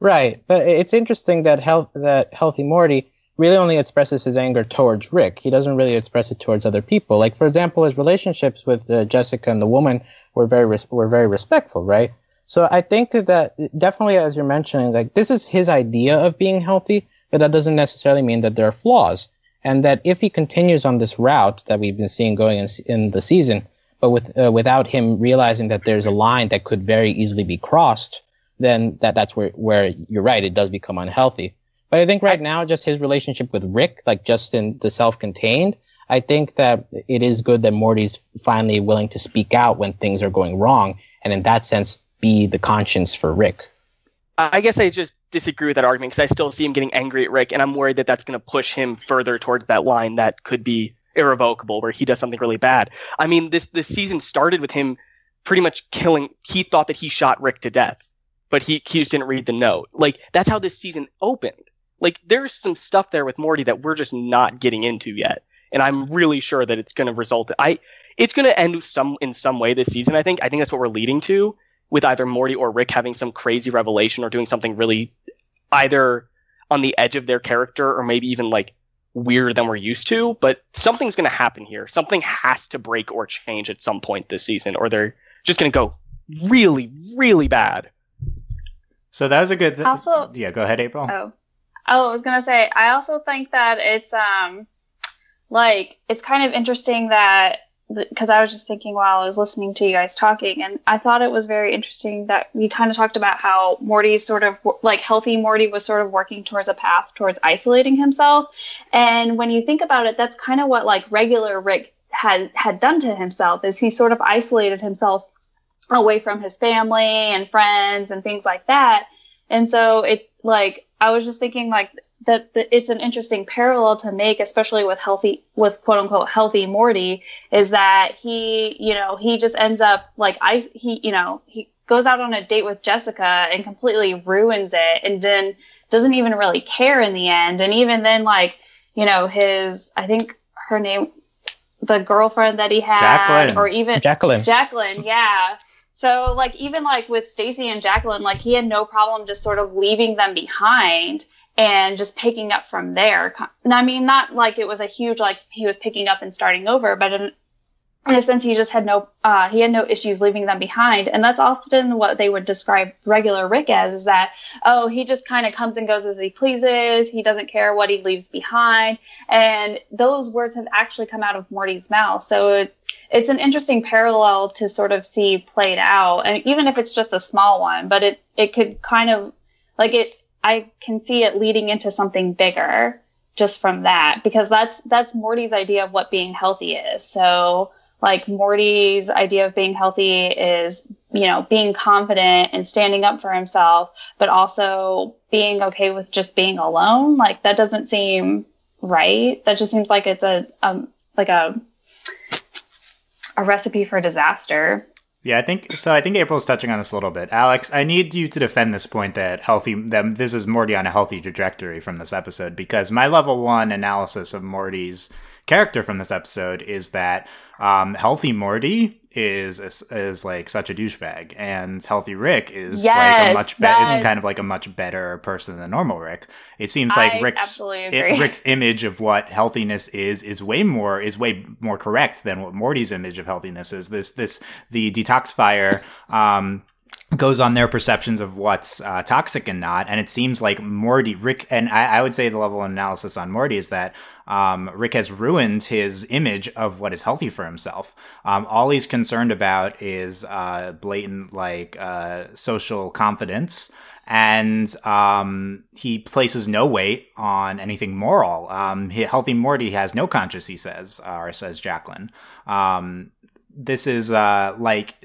Right, but it's interesting that health that healthy Morty really only expresses his anger towards Rick. He doesn't really express it towards other people. Like for example, his relationships with uh, Jessica and the woman were very res- were very respectful, right? So I think that definitely, as you're mentioning, like this is his idea of being healthy, but that doesn't necessarily mean that there are flaws. And that if he continues on this route that we've been seeing going in, in the season, but with uh, without him realizing that there's a line that could very easily be crossed, then that that's where where you're right, it does become unhealthy. But I think right now, just his relationship with Rick, like just in the self-contained, I think that it is good that Morty's finally willing to speak out when things are going wrong, and in that sense, be the conscience for Rick. I guess I just disagree with that argument because I still see him getting angry at Rick, and I'm worried that that's going to push him further towards that line that could be irrevocable, where he does something really bad. I mean, this this season started with him pretty much killing. He thought that he shot Rick to death, but he he just didn't read the note. Like that's how this season opened. Like there's some stuff there with Morty that we're just not getting into yet, and I'm really sure that it's going to result. I it's going to end some in some way this season. I think. I think that's what we're leading to with either Morty or Rick having some crazy revelation or doing something really either on the edge of their character or maybe even like weirder than we're used to. But something's going to happen here. Something has to break or change at some point this season, or they're just going to go really, really bad. So that was a good. Th- also, yeah. Go ahead, April. Oh, oh, I was gonna say. I also think that it's um, like it's kind of interesting that because I was just thinking while I was listening to you guys talking, and I thought it was very interesting that we kind of talked about how Morty's sort of like healthy Morty was sort of working towards a path towards isolating himself. And when you think about it, that's kind of what like regular Rick had had done to himself is he sort of isolated himself away from his family and friends and things like that. And so it like I was just thinking like that, that, it's an interesting parallel to make, especially with healthy, with quote unquote healthy Morty, is that he, you know, he just ends up like I, he, you know, he goes out on a date with Jessica and completely ruins it, and then doesn't even really care in the end. And even then, like, you know, his, I think her name, the girlfriend that he had, Jacqueline. or even Jacqueline, Jacqueline, yeah. So like even like with Stacy and Jacqueline, like he had no problem just sort of leaving them behind and just picking up from there. And I mean, not like it was a huge like he was picking up and starting over, but in, a sense, he just had no uh, he had no issues leaving them behind, and that's often what they would describe regular Rick as is that oh he just kind of comes and goes as he pleases, he doesn't care what he leaves behind, and those words have actually come out of Morty's mouth. So it, it's an interesting parallel to sort of see played out, and even if it's just a small one, but it it could kind of like it. I can see it leading into something bigger just from that because that's that's Morty's idea of what being healthy is. So like Morty's idea of being healthy is, you know, being confident and standing up for himself, but also being okay with just being alone. Like that doesn't seem right. That just seems like it's a um like a a recipe for disaster. Yeah, I think so. I think April's touching on this a little bit. Alex, I need you to defend this point that healthy that this is Morty on a healthy trajectory from this episode because my level one analysis of Morty's character from this episode is that um, healthy Morty is is like such a douchebag, and healthy Rick is yes, like a much better, is kind of like a much better person than normal Rick. It seems like I Rick's it, Rick's image of what healthiness is is way more is way more correct than what Morty's image of healthiness is. This this the detoxifier. Um, goes on their perceptions of what's uh, toxic and not. And it seems like Morty, Rick, and I, I, would say the level of analysis on Morty is that um, Rick has ruined his image of what is healthy for himself. Um, all he's concerned about is uh, blatant, like, uh, social confidence. And um, he places no weight on anything moral. Um, healthy Morty has no conscience, he says, or says Jacqueline. Um, this is uh, like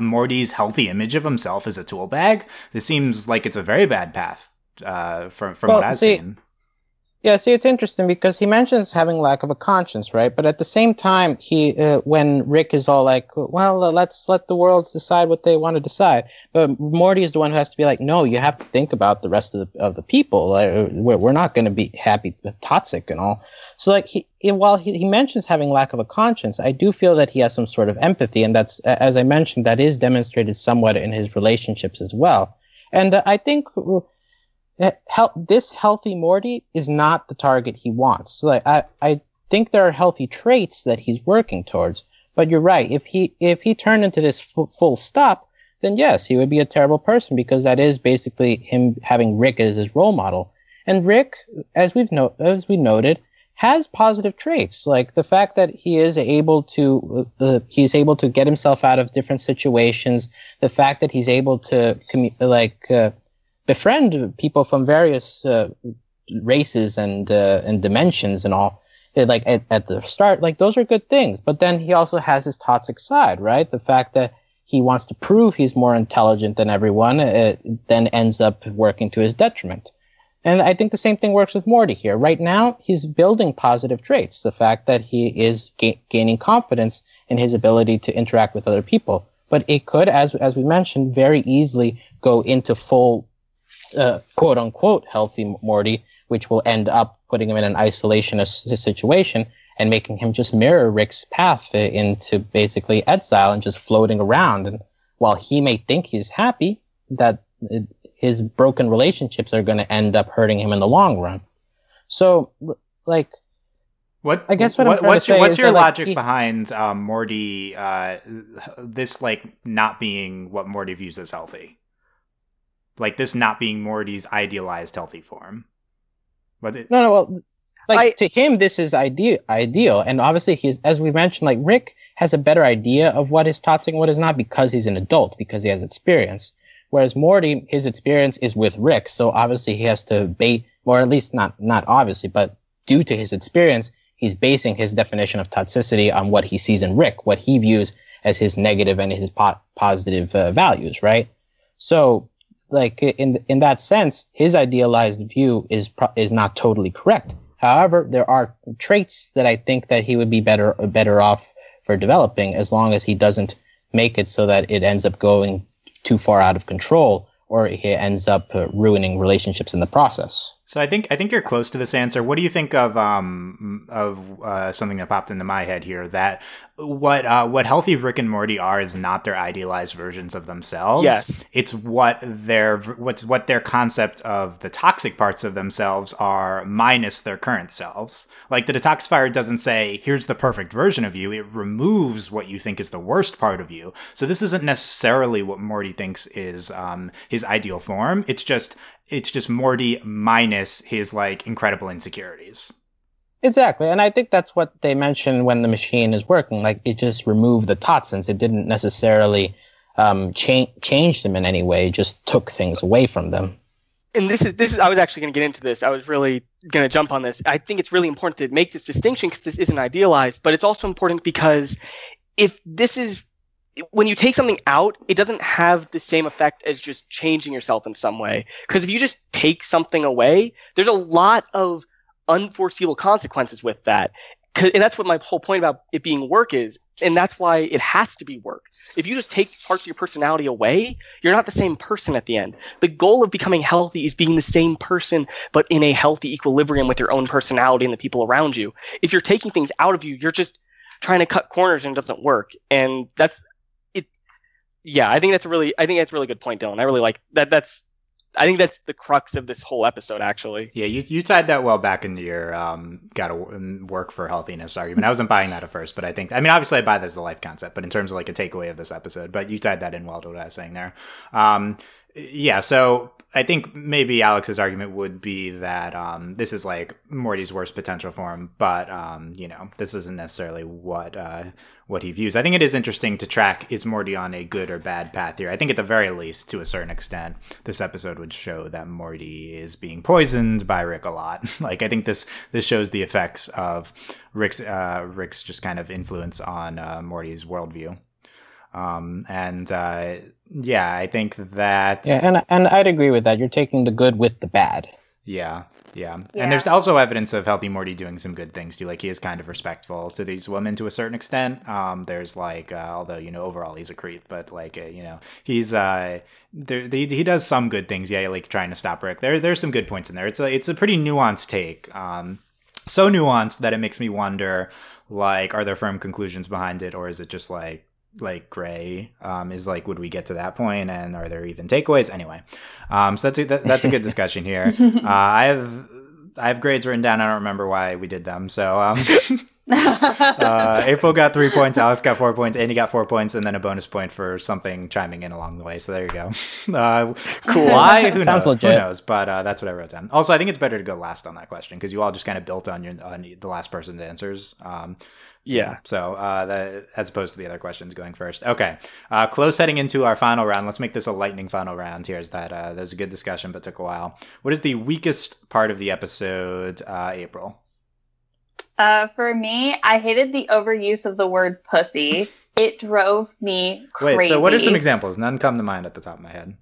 Morty's healthy image of himself as a tool bag. This seems like it's a very bad path uh, from from well, what I've see, seen. Yeah, see, it's interesting because he mentions having lack of a conscience, right? But at the same time, he uh, when Rick is all like, "Well, uh, let's let the worlds decide what they want to decide," but Morty is the one who has to be like, "No, you have to think about the rest of the of the people. Like, we're, we're not going to be happy, toxic, and all." So, like, he, while he, he mentions having lack of a conscience, I do feel that he has some sort of empathy, and that's, as I mentioned, that is demonstrated somewhat in his relationships as well. And uh, I think eh, this healthy Morty is not the target he wants. So like, I, I think there are healthy traits that he's working towards. But you're right. If he if he turned into this f- full stop, then yes, he would be a terrible person because that is basically him having Rick as his role model. And Rick, as we've no- as we noted, has positive traits like the fact that he is able to uh, uh, he's able to get himself out of different situations the fact that he's able to commu- like uh, befriend people from various uh, races and uh, and dimensions and all like at, at the start like those are good things but then he also has his toxic side right the fact that he wants to prove he's more intelligent than everyone uh, then ends up working to his detriment and I think the same thing works with Morty here. Right now, he's building positive traits. The fact that he is ga- gaining confidence in his ability to interact with other people. But it could, as, as we mentioned, very easily go into full, uh, quote unquote, healthy Morty, which will end up putting him in an isolationist situation and making him just mirror Rick's path into basically exile and just floating around. And while he may think he's happy, that his broken relationships are going to end up hurting him in the long run. So, like, what I guess what, what what's your what's your logic like, he, behind um, Morty? Uh, this like not being what Morty views as healthy, like this not being Morty's idealized healthy form. But It, no, no. Well, like I, to him, this is ideal. Ideal, and obviously, he's as we mentioned, like Rick has a better idea of what is toxic and what is not because he's an adult, because he has experience. Whereas Morty, his experience is with Rick, so obviously he has to bait, or at least not not obviously, but due to his experience, he's basing his definition of toxicity on what he sees in Rick, what he views as his negative and his po- positive uh, values, right? So, like in in that sense, his idealized view is is not totally correct. However, there are traits that I think that he would be better better off for developing as long as he doesn't make it so that it ends up going too far out of control or he ends up uh, ruining relationships in the process. So I think I think you're close to this answer. What do you think of um of uh, something that popped into my head here that what uh, what healthy Rick and Morty are is not their idealized versions of themselves. Yes, it's what their what's what their concept of the toxic parts of themselves are minus their current selves. Like the detoxifier doesn't say here's the perfect version of you. It removes what you think is the worst part of you. So this isn't necessarily what Morty thinks is um, his ideal form. It's just it's just Morty minus his like incredible insecurities. Exactly, and I think that's what they mentioned when the machine is working. Like it just removed the toxins. It didn't necessarily um, change change them in any way. It just took things away from them. And this is this is. I was actually going to get into this. I was really going to jump on this. I think it's really important to make this distinction because this isn't idealized, but it's also important because if this is when you take something out, it doesn't have the same effect as just changing yourself in some way. Because if you just take something away, there's a lot of unforeseeable consequences with that. And that's what my whole point about it being work is. And that's why it has to be work. If you just take parts of your personality away, you're not the same person at the end. The goal of becoming healthy is being the same person, but in a healthy equilibrium with your own personality and the people around you. If you're taking things out of you, you're just trying to cut corners and it doesn't work. And that's yeah, I think that's a really, I think that's a really good point, Dylan. I really like that. That's, I think that's the crux of this whole episode, actually. Yeah, you, you tied that well back into your um, gotta work for healthiness argument. I wasn't buying that at first, but I think, I mean, obviously I buy this as a life concept, but in terms of like a takeaway of this episode, but you tied that in well to what I was saying there. Um, yeah, so I think maybe Alex's argument would be that um, this is like Morty's worst potential form, but um, you know, this isn't necessarily what uh, what he views. I think it is interesting to track is Morty on a good or bad path here. I think at the very least, to a certain extent, this episode would show that Morty is being poisoned by Rick a lot. (laughs) like I think this this shows the effects of Rick's uh, Rick's just kind of influence on uh, Morty's worldview. Um, and uh, yeah, I think that. Yeah, and and I'd agree with that. You're taking the good with the bad. Yeah, yeah. yeah. And there's also evidence of Healthy Morty doing some good things too. Like he is kind of respectful to these women to a certain extent. Um, there's like, uh, although you know overall he's a creep, but like uh, you know he's uh, there he, he does some good things. Yeah, like trying to stop Rick. There there's some good points in there. It's a it's a pretty nuanced take. Um, so nuanced that it makes me wonder like are there firm conclusions behind it or is it just like like gray um, is like would we get to that point and are there even takeaways? Anyway um, so that's a, that, that's a good discussion here. (laughs) Uh, i have i have grades written down. I don't remember why we did them. So um, (laughs) uh, april got three points alex got four points andy got four points and then a bonus point for something chiming in along the way. So there you go. (laughs) Uh, cool. why? Who Sounds knows legit. who knows? But uh, that's what i wrote down. Also i think it's better to go last on that question because you all just kind of built on your on the last person's answers. Um, Yeah. so, uh, that, as opposed to the other questions going first. Okay. Uh, close heading into our final round. Let's make this a lightning final round here. Is that uh, that was a good discussion, but took a while. What is the weakest part of the episode, uh, April? Uh, for me, I hated the overuse of the word pussy. It drove me crazy. Wait, so what are some examples? None come to mind at the top of my head.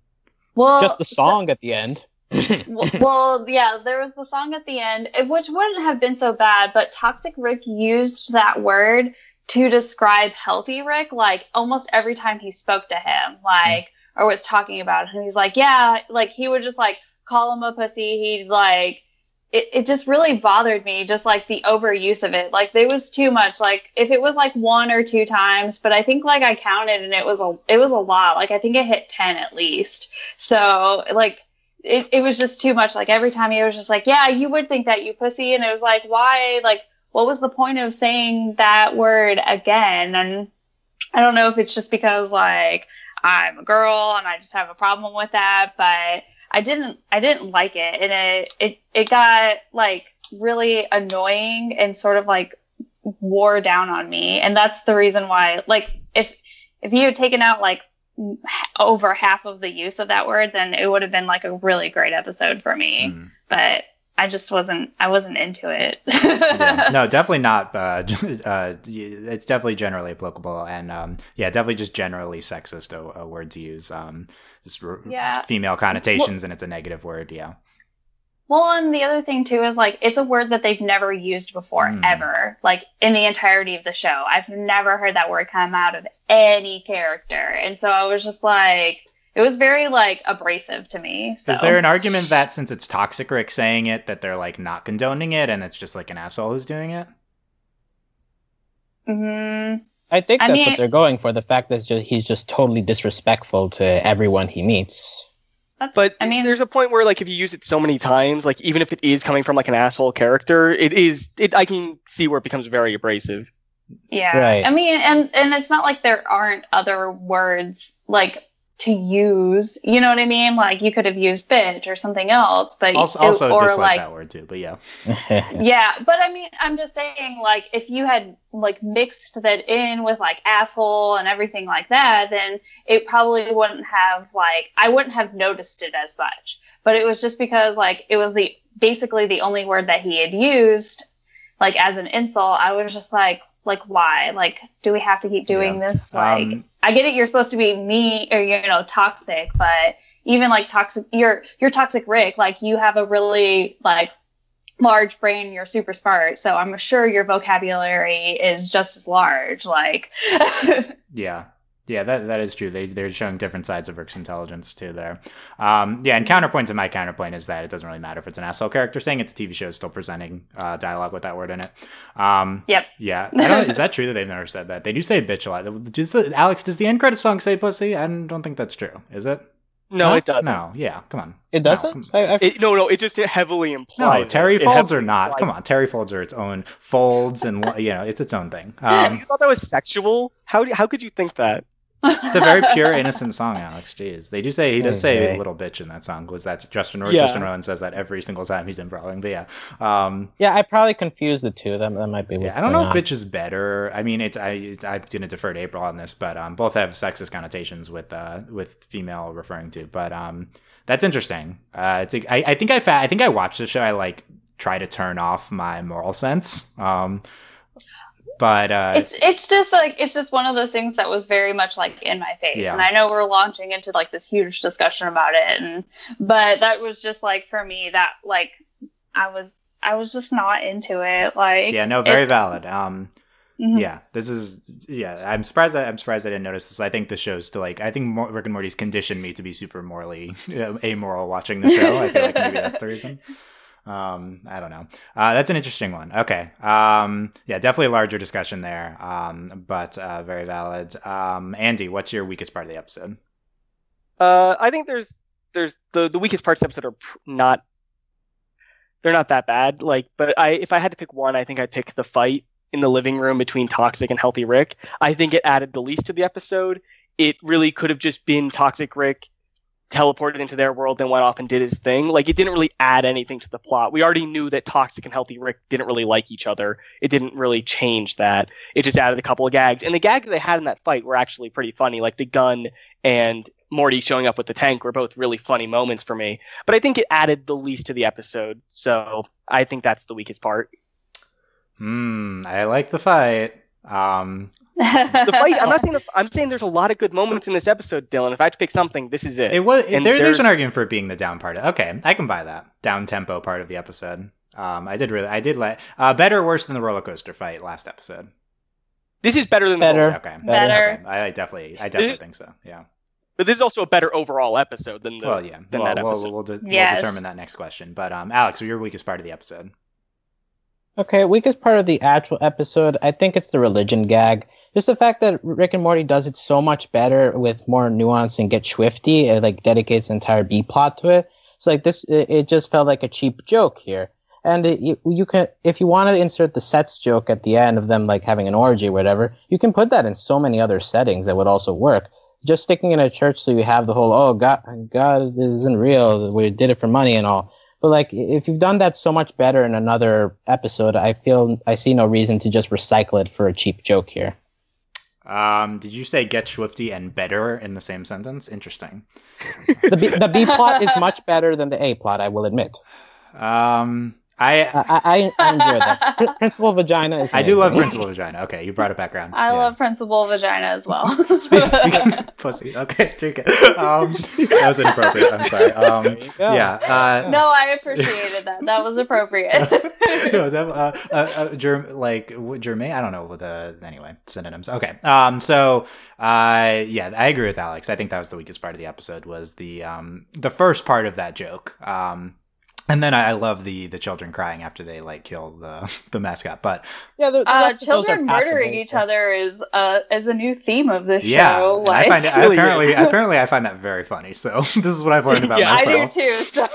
Well, Just the song at the end. Well, (laughs) well, yeah, there was the song at the end, which wouldn't have been so bad, but Toxic Rick used that word to describe healthy Rick, like almost every time he spoke to him, like, or was talking about him. He's like, yeah, like he would just like call him a pussy. He'd like, it, it just really bothered me, just like the overuse of it. Like there was too much. Like if it was like one or two times, but I think like I counted and it was a it was a lot. Like I think it hit ten at least. So like it, it was just too much. Like every time he was just like, Yeah, you would think that you pussy and it was like, why like what was the point of saying that word again? And I don't know if it's just because like I'm a girl and I just have a problem with that, but I didn't I didn't like it and it it, it got like really annoying and sort of like wore down on me and that's the reason why like if if you had taken out like over half of the use of that word then it would have been like a really great episode for me Mm. but I just wasn't I wasn't into it Yeah. (laughs) No, definitely not. Uh, (laughs) uh, it's definitely generally applicable, and um, yeah, definitely just generally sexist a, a word to use. Um, just Yeah. female connotations, and it's a negative word. Yeah. Well, and the other thing too is like it's a word that they've never used before Hmm. ever, like in the entirety of the show. I've never heard that word come out of any character, and so I was just like, it was very like abrasive to me. So. Is there an argument that since it's Toxic Rick saying it, that they're like not condoning it, and it's just like an asshole who's doing it? Mhm. I think I that's mean- what they're going for. The fact that he's just totally disrespectful to everyone he meets. That's, But I mean, there's a point where like if you use it so many times, like even if it is coming from like an asshole character, it is it I can see where it becomes very abrasive. yeah. Right. I mean, and and it's not like there aren't other words like to use. You know what I mean? Like you could have used bitch or something else, but Also, it- also or dislike like that word too, but yeah. (laughs) yeah but i mean i'm just saying like if you had like mixed that in with like asshole and everything like that then it probably wouldn't have like i wouldn't have noticed it as much but it was just because like it was the basically the only word that he had used like as an insult i was just like like why like do we have to keep doing Yeah. this like Um, i get it you're supposed to be me or you know toxic but even like toxic you're you're toxic rick like you have a really like large brain you're super smart so i'm sure your vocabulary is just as large like Yeah. Yeah, that that is true. They they're showing different sides of Rick's intelligence too there. Um, yeah, and counterpoint to my counterpoint is that it doesn't really matter if it's an asshole character saying it. The TV show is still presenting uh, dialogue with that word in it. Um, yep yeah, (laughs) I don't, is that true that they've never said that? They do say bitch a lot. Does the, Alex, does the end credit song say pussy? I don't think that's true. Is it? No, Huh? it doesn't. No. Yeah. Come on. It No, doesn't. come- I, I, It, no, no, it just heavily implies. No. Terry It folds heavily or not? implies Come on, Terryfolds are its own folds, and you know it's its own thing. (laughs) Yeah, Um, you thought that was sexual? How do- how could you think that? It's a very pure, innocent song, Alex. Jeez, they do say he does say Okay. "little bitch" in that song. Was that's Justin? Ro- Yeah. Justin Roiland says that every single time he's in improvising. But yeah, um, yeah, I probably confused the two. That that might be. yeah. I don't know going if "bitch" is better. I mean, it's I it's, I'm gonna defer to April on this, but um, both have sexist connotations with uh with female referring to. But um, that's interesting. Uh, it's I, I think I fa- I think I watched the show. I like try to turn off my moral sense. Um, but uh, it's it's just like it's just one of those things that was very much like in my face Yeah. and i know we're launching into like this huge discussion about it and but that was just like for me that like i was i was just not into it like yeah, no, very it- valid. Um. Mhm. Yeah, this is yeah. I'm surprised. I, I'm surprised I didn't notice this. I think the show's to like. I think Mor- Rick and Morty's conditioned me to be super morally (laughs) uh, amoral watching the show. I feel like maybe that's the reason. (laughs) Um, I don't know. Uh, that's an interesting one. Okay. Um, yeah, definitely a larger discussion there. Um, but uh, very valid. Um, Andy, what's your weakest part of the episode? Uh, I think there's there's the the weakest parts of the episode are pr- not they're not that bad. Like, but I if I had to pick one, I think I'd pick the fight in the living room between Toxic and Healthy Rick. I think it added the least to the episode. It really could have just been Toxic Rick teleported into their world and went off and did his thing. Like it didn't really add anything to the plot. We already knew that Toxic and Healthy Rick didn't really like each other. It didn't really change that. It just added a couple of gags. And the gags they had in that fight were actually pretty funny. Like the gun and Morty showing up with the tank were both really funny moments for me. But I think it added the least to the episode. So I think that's the weakest part. Hmm, I like the fight. Um, the fight. I'm not saying. The, I'm saying there's a lot of good moments in this episode, Dylan. If I had to pick something, this is it. It was. there, there's, there's, an argument for it being the down part. Of, Okay, I can buy that down tempo part of the episode. Um, I did really. I did like uh, better or worse than the roller coaster fight last episode. This is better than better. The okay, better. Okay. I definitely. I definitely think so. Yeah. But this is also a better overall episode than the. Well, yeah. Than well, that we'll, we'll, de- Yes. we'll determine that next question. But um, Alex, your weakest part of the episode. Okay, weakest part of the actual episode, I think it's the religion gag. Just the fact that Rick and Morty does it so much better with more nuance and Get Schwifty, it like dedicates an entire B plot to it. So like this, it, just felt like a cheap joke here. And it, you, you can, if you want to insert the sets joke at the end of them like having an orgy or whatever, you can put that in so many other settings that would also work. Just sticking in a church so you have the whole, oh God, God isn't real. We did it for money and all. But like, if you've done that so much better in another episode, I feel I see no reason to just recycle it for a cheap joke here. Um, did you say Get Schwifty and better in the same sentence? Interesting. The B, the B plot is much better than the A plot, I will admit. Um, I I, I, I enjoy that. (laughs) Principal Vagina is. I do love. Principal Vagina. Okay, you brought it back around. I Yeah. love Principal Vagina as well. (laughs) Speak, speaking (laughs) of pussy. Okay, drink it. Um, that was inappropriate. I'm sorry. Um, There you go. yeah. Uh, no, I appreciated that. That was appropriate. no, that, uh, uh, uh, germ, like what, Germain? I don't know what the anyway synonyms. Okay. Um. So, uh, yeah, I agree with Alex. I think that was the weakest part of the episode was the um the first part of that joke. Um. And then I, I love the the children crying after they like kill the (laughs) the mascot. But Yeah, the, the uh, rest of those are children murdering passable. each other is uh is a new theme of this yeah, show. and Like, I find it, I (laughs) apparently apparently I find that very funny. So (laughs) this is what I've learned about Yeah, I do too. So.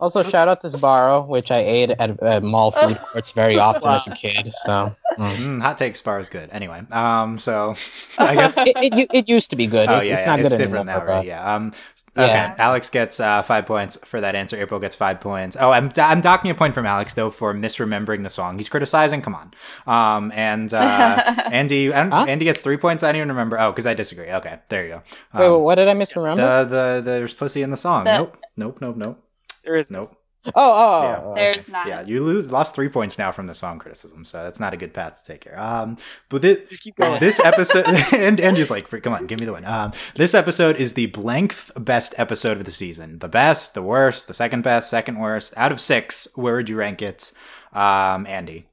Also, shout out to Sbarro, which I ate at uh, mall (laughs) food courts very often as a kid. So mm. Mm, hot take Sbarro is good. Anyway, um, so (laughs) I guess it, it, it used to be good. Oh it's, yeah, it's yeah. not it's good different anymore. now, right? but- Yeah. Um. Okay. Yeah. Alex gets uh, five points for that answer. April gets five points. Oh, I'm I'm docking a point from Alex though for misremembering the song. He's criticizing. Come on. Um. And uh, (laughs) Andy, Huh? Andy gets three points. I don't even remember. Oh, because I disagree. Okay, there you go. Wait, Um, what did I misremember? the the there's pussy in the song. The- Nope. Nope. Nope. Nope. There is Nope. oh, oh, Yeah. oh, okay. There's not. Yeah, you lose lost three points now from the song criticism, so that's not a good path to take here. Um, but this, just keep going. this episode (laughs) (laughs) and Andy's like, come on, give me the one. Um, this episode is the blank best episode of the season. The best, the worst, the second best, second worst. Out of six, where would you rank it, um, Andy?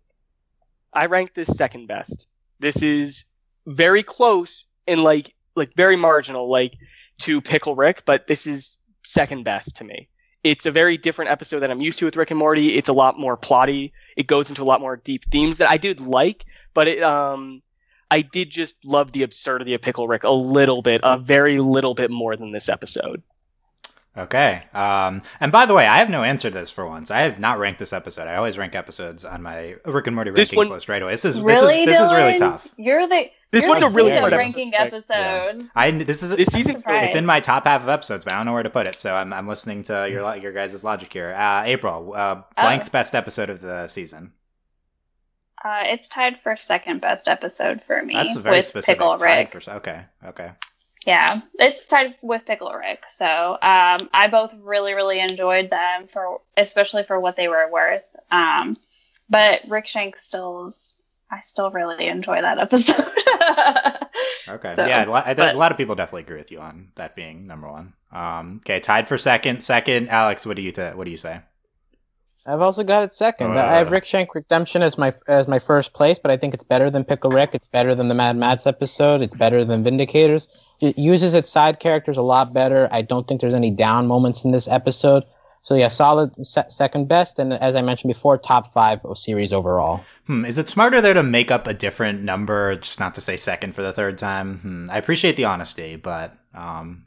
I rank this second best. This is very close and like like very marginal, like to Pickle Rick, but this is second best to me. It's a very different episode that I'm used to with Rick and Morty. It's a lot more plotty. It goes into a lot more deep themes that I did like, but it um I did just love the absurdity of Pickle Rick a little bit, a very little bit more than this episode. Okay. Um, and by the way, I have no answer to this for once. I have not ranked this episode. I always rank episodes on my Rick and Morty This rankings one- list right away. This is really, this is this is really tough. You're the This you're one's the a really king hard ranking episode. episode. I this is This season's surprised. It's in my top half of episodes, but I don't know where to put it. So I'm, I'm listening to your your guys' logic here. Uh, April, uh, blank Oh. best episode of the season. Uh, it's tied for second best episode for me That's very with specific. Pickle Tied Rick. for- okay, okay. Yeah, it's tied with Pickle Rick. So um, I both really, really enjoyed them for, especially for what they were worth. Um, but Rickshank still, is, I still really enjoy that (laughs) episode. Okay. So, yeah, a lot, I, but- a lot of people definitely agree with you on that being number one. Um, okay, tied for second. Second, Alex, what do you th- what do you say? I've also got it second. Uh. I have Rickshank Redemption as my as my first place, but I think it's better than Pickle Rick. It's better than the Mad Max episode. It's better than Vindicators. It uses its side characters a lot better. I don't think there's any down moments in this episode. So yeah, solid se- second best, and as I mentioned before, top five of series overall. Hmm, is it smarter there to make up a different number, just not to say second for the third time? Hmm, I appreciate the honesty, but um,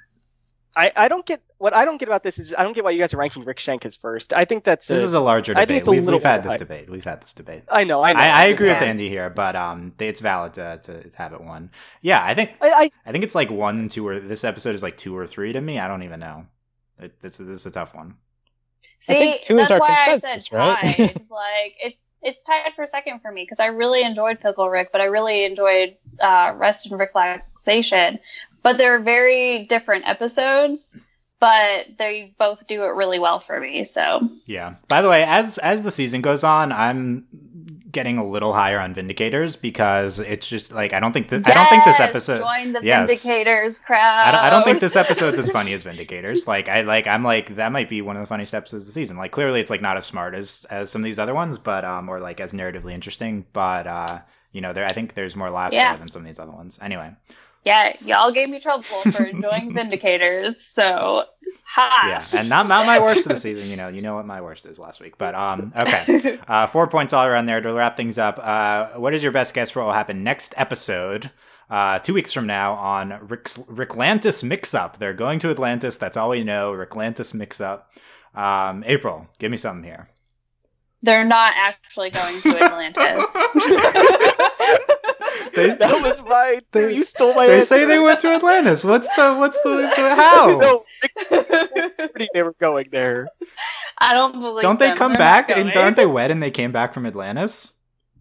I, I don't get what I don't get about this is I don't get why you guys are ranking Rickshank as first. I think that's this is a larger debate. I think it's a we've, little we've had this high. debate. We've had this debate. I know I know. I, I agree with Andy here, but um, it's valid to, to have it one. Yeah, I think I, I I think it's like one, two, or this episode is like two or three to me. I don't even know. It, this, is- this is a tough one. I See, think two is that's our why consensus, I said tied. (laughs) like it, it's tied for second for me because I really enjoyed Pickle Rick, but I really enjoyed uh, Rest and Relaxation. But they're very different episodes, but they both do it really well for me. So Yeah. By the way, as as the season goes on, I'm getting a little higher on Vindicators because it's just like I don't think th- I don't think this Yes, episode. join the yes. Vindicators crowd. I don't, I don't think this episode's as funny as (laughs) Vindicators. Like I like I'm like that might be one of the funniest episodes of the season. Like clearly it's like not as smart as as some of these other ones, but um or like as narratively interesting. But uh you know there I think there's more laughs Yeah. there than some of these other ones. Anyway, Yeah, y'all gave me trouble for enjoying Vindicators. So, ha. yeah, and not not my worst of the season. You know, you know what my worst is last week. But um okay, (laughs) uh, four points all around there to wrap things up. Uh, what is your best guess for what will happen next episode? Uh, two weeks from now on Rick's, Ricklantis Mix Up. They're going to Atlantis. That's all we know. Ricklantis Mix Up. Um, April, give me something here. They're not actually going to Atlantis. (laughs) They, that (laughs) was right. They- you stole my. they answer. say they went to Atlantis. What's the what's the (laughs) how? no, they were going there. I don't believe it. Don't they them. come They're back and going. aren't they wed and they came back from Atlantis?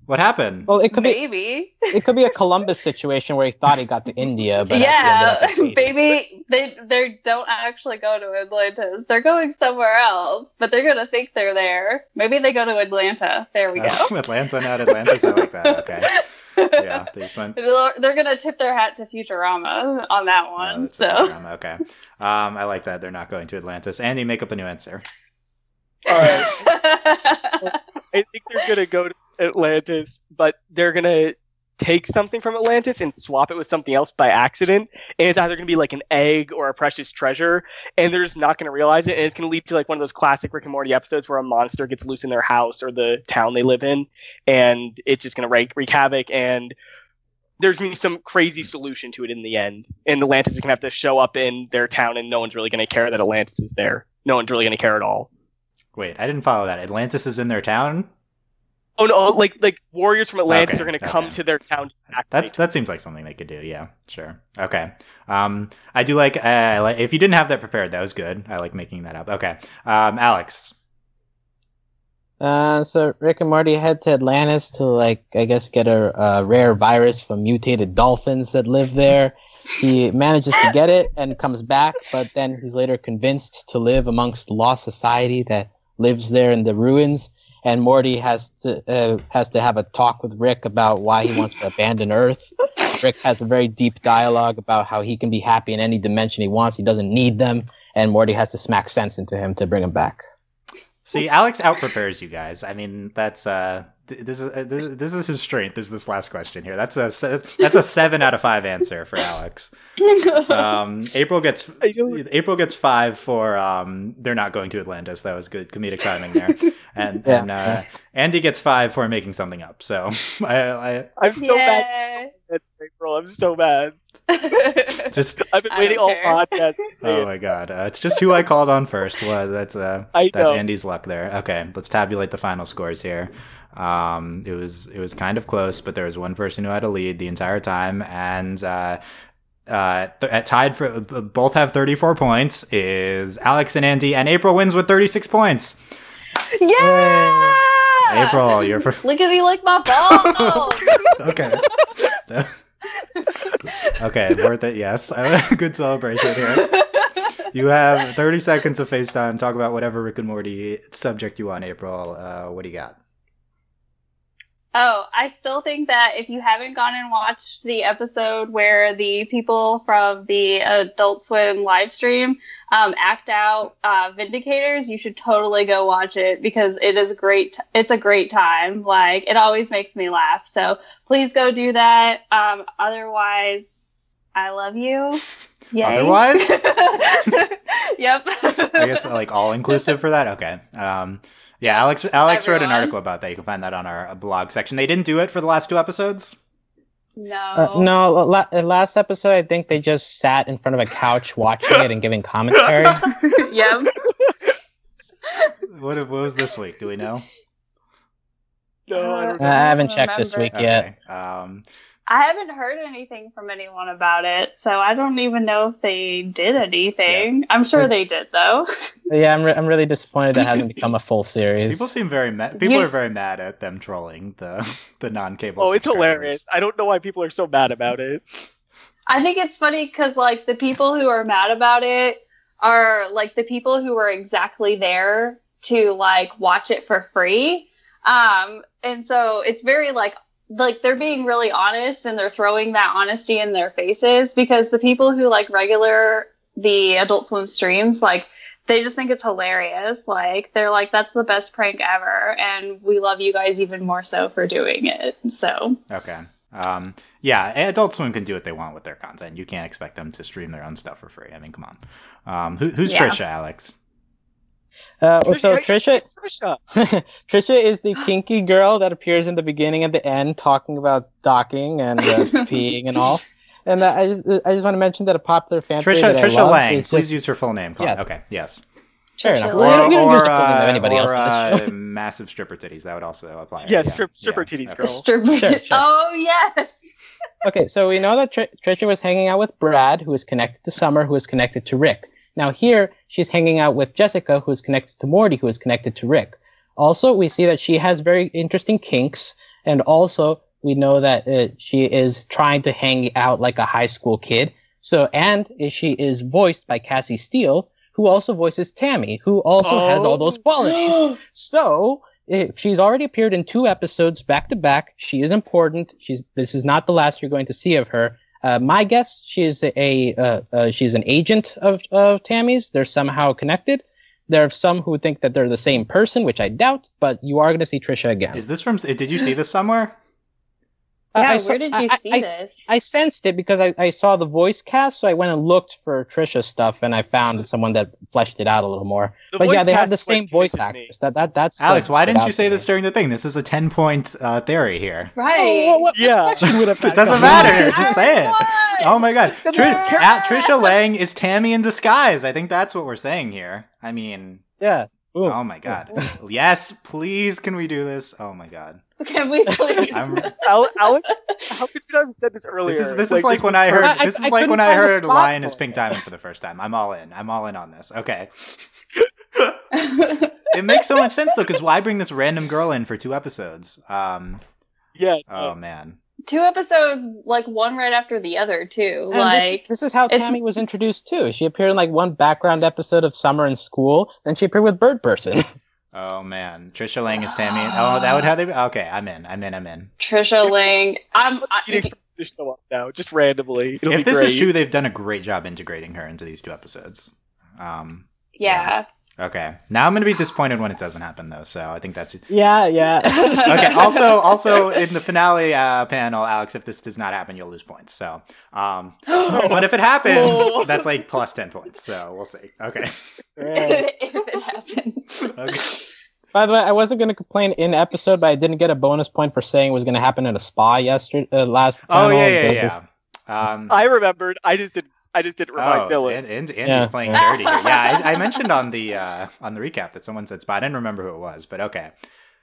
What happened? Well, it could be Maybe. it could be a Columbus situation where he thought he got to India, but yeah, actually ended up in Haiti. baby. They they don't actually go to Atlantis. They're going somewhere else, but they're gonna think they're there. Maybe they go to Atlanta. There we oh, go. Oh, (laughs) Atlanta, not Atlantis. I like that. Okay. Yeah, they (laughs) just went. They're they're gonna tip their hat to Futurama on that one. that's so drama. okay. Um, I like that. They're not going to Atlantis. Andy, make up a new answer. All right. (laughs) I think they're gonna go to Atlantis, but they're gonna take something from Atlantis and swap it with something else by accident. And it's either gonna be like an egg or a precious treasure, and they're just not gonna realize it. And it's gonna lead to like one of those classic Rick and Morty episodes where a monster gets loose in their house or the town they live in, and it's just gonna wreak, wreak havoc. And there's gonna be some crazy solution to it in the end. And Atlantis is gonna have to show up in their town, and no one's really gonna care that Atlantis is there. No one's really gonna care at all. Wait, I didn't follow that. Atlantis is in their town. Oh no! Like like warriors from Atlantis Okay, are going to come to their town. To That's that seems like something they could do. Yeah, sure. Okay. Um, I do like. Uh, I like if you didn't have that prepared, that was good. I like making that up. Okay. Um, Alex. Uh, so Rick and Morty head to Atlantis to like I guess get a, a rare virus from mutated dolphins that live there. He manages to get it and comes back, but then he's later convinced to live amongst the lost society that lives there in the ruins. And Morty has to uh, has to have a talk with Rick about why he wants to (laughs) abandon Earth. Rick has a very deep dialogue about how he can be happy in any dimension he wants. He doesn't need them, and Morty has to smack sense into him to bring him back. See, Alex out prepares you guys. I mean, that's uh, th- this is uh, this, this is his strength. Is this last question here? That's a that's a seven out of five answer for Alex. (laughs) Um, April gets April gets five for um, they're not going to Atlantis. That was good comedic timing there. (laughs) And Yeah. and uh, Andy gets five for making something up. So (laughs) I, I I'm so mad. That's April. I'm so mad. Just I've been waiting all podcast. oh my god, uh, it's just who I called on first. Well, that's uh, that's. Andy's luck there. Okay, let's tabulate the final scores here. Um, it was it was kind of close, but there was one person who had a lead the entire time, and uh, uh, th- tied for both have 34 points is Alex and Andy, and April wins with 36 points. yeah. April, you're for- Lickety lick my balls. (laughs) okay. okay, worth it. Yes, (laughs) good celebration here. You have 30 seconds of FaceTime. Talk about whatever Rick and Morty subject you want, April. Uh, what do you got? Oh, I still think that if you haven't gone and watched the episode where the people from the Adult Swim live stream um, act out uh, Vindicators, you should totally go watch it because it is great. It's a great time. Like it always makes me laugh. So please go do that. Um, otherwise, I love you. Yay. Otherwise, (laughs) yep. I guess like all inclusive for that. Okay. Um, yeah, Alex. Alex wrote an article about that. You can find that on our uh, blog section. They didn't do it for the last two episodes. no. Uh, no, la- uh, last episode I think they just sat in front of a couch (laughs) watching it and giving commentary. (laughs) yep. What, what was this week? Do we know? No, I don't Uh, know. I haven't checked this remember. week yet. Um, I haven't heard anything from anyone about it, so I don't even know if they did anything. I'm sure they did, though. (laughs) Yeah, I'm, re- I'm really disappointed it hasn't become a full series. people seem very mad. People You- are very mad at them trolling the (laughs) the non-cable. Oh, it's hilarious. I don't know why people are so mad about it. I think it's funny because, like, the people who are mad about it are, like, the people who were exactly there to, like, watch it for free. Um, and so it's very, like, like they're being really honest and they're throwing that honesty in their faces because the people who like regular the adult swim streams like they just think it's hilarious like they're like that's the best prank ever and we love you guys even more so for doing it so Okay. Um, yeah, Adult Swim can do what they want with their content. You can't expect them to stream their own stuff for free. I mean, come on. Um, who, who's Yeah. Tricia, Alex? Uh, well, so Tricia- Tricia, Tricia. (laughs) Tricia is the kinky girl that appears in the beginning and the end, talking about docking and uh, (laughs) peeing and all. And uh, I just, I just want to mention that a popular fan Tricia that I Tricia love Lange. is Please just- use her full name. Colin. Yeah. Okay. Yes. Fair enough. Tricia We Or, don't- we don't use the full name of uh, anybody else or, on this show. uh, (laughs) massive stripper titties. That would also apply. Yeah, right? strip- stripper titties, girl. Stripper- Sure, sure. oh yes Okay, so we know that Tr- Tricia was hanging out with Brad, who is connected to Summer, who is connected to Rick. Now here, she's hanging out with Jessica, who is connected to Morty, who is connected to Rick. Also, we see that she has very interesting kinks, and also we know that uh, she is trying to hang out like a high school kid. So, and she is voiced by Cassie Steele, who also voices Tammy, who also has all those qualities. So, if she's already appeared in two episodes back to back. She is important. She's this is not the last you're going to see of her. Uh, my guess, she is a uh, uh, she's an agent of of Tammy's. They're somehow connected. There are some who think that they're the same person, which I doubt. But you are going to see Tricia again. Is this from? Did you see this somewhere? Yeah I where did you I- see I- this I sensed it because I, I saw the voice cast, so I went and looked for Tricia stuff, and I found someone that fleshed it out a little more. The but yeah, they have the same voice actors. That that that's Alex, why didn't you to say me. this during the thing? This is a ten point uh, theory here. right Oh, what, Yeah. question would have (laughs) It doesn't matter. Just say it. Oh my god. It's a Tri- nerd. At Tricia Lange is Tammy in disguise. I think that's what we're saying here. I mean, Yeah. Ooh. oh my god. Yes, please can we do this? Oh my god. Can we please I'm (laughs) (laughs) Al- Alex, (laughs) how could you not have said this earlier? This is this is like when I heard I- this I is like couldn't when I heard spot Lion is Pink. Diamond for the first time. I'm all in. I'm all in on this. Okay. it makes so much sense though, because why bring this random girl in for two episodes? Um. Yeah. Oh man. two episodes like one right after the other too And like this, this is how it's- Tammy was introduced too. She appeared in like one background episode of Summer in School. Then she appeared with Birdperson. Oh man. Tricia Lange is Tammy. Oh, that would how they. Okay, I'm in. I'm in. I'm in. tricia lange i'm I, eating this show up now, just randomly. It'll if be this great. is true, they've done a great job integrating her into these two episodes. Um. yeah Okay. Now I'm gonna be disappointed when it doesn't happen though. So I think that's (laughs) yeah, yeah. (laughs) okay. Also, (laughs) also in the finale uh, panel, Alex, if this does not happen, you'll lose points. So, um, (gasps) but if it happens, Oh. that's like plus ten points. So we'll see. Okay. Right. if it happens okay. By the way, I wasn't going to complain in episode, but I didn't get a bonus point for saying it was going to happen at a spa yesterday, uh, last. Oh panel, yeah, but yeah, this- yeah. Um, I remembered. I just didn't. I just didn't remind oh, Dylan. and, and, Andy's Yeah. playing dirty here. Yeah, I, I (laughs) mentioned on the uh, on the recap that someone said spot. I didn't remember who it was, but okay.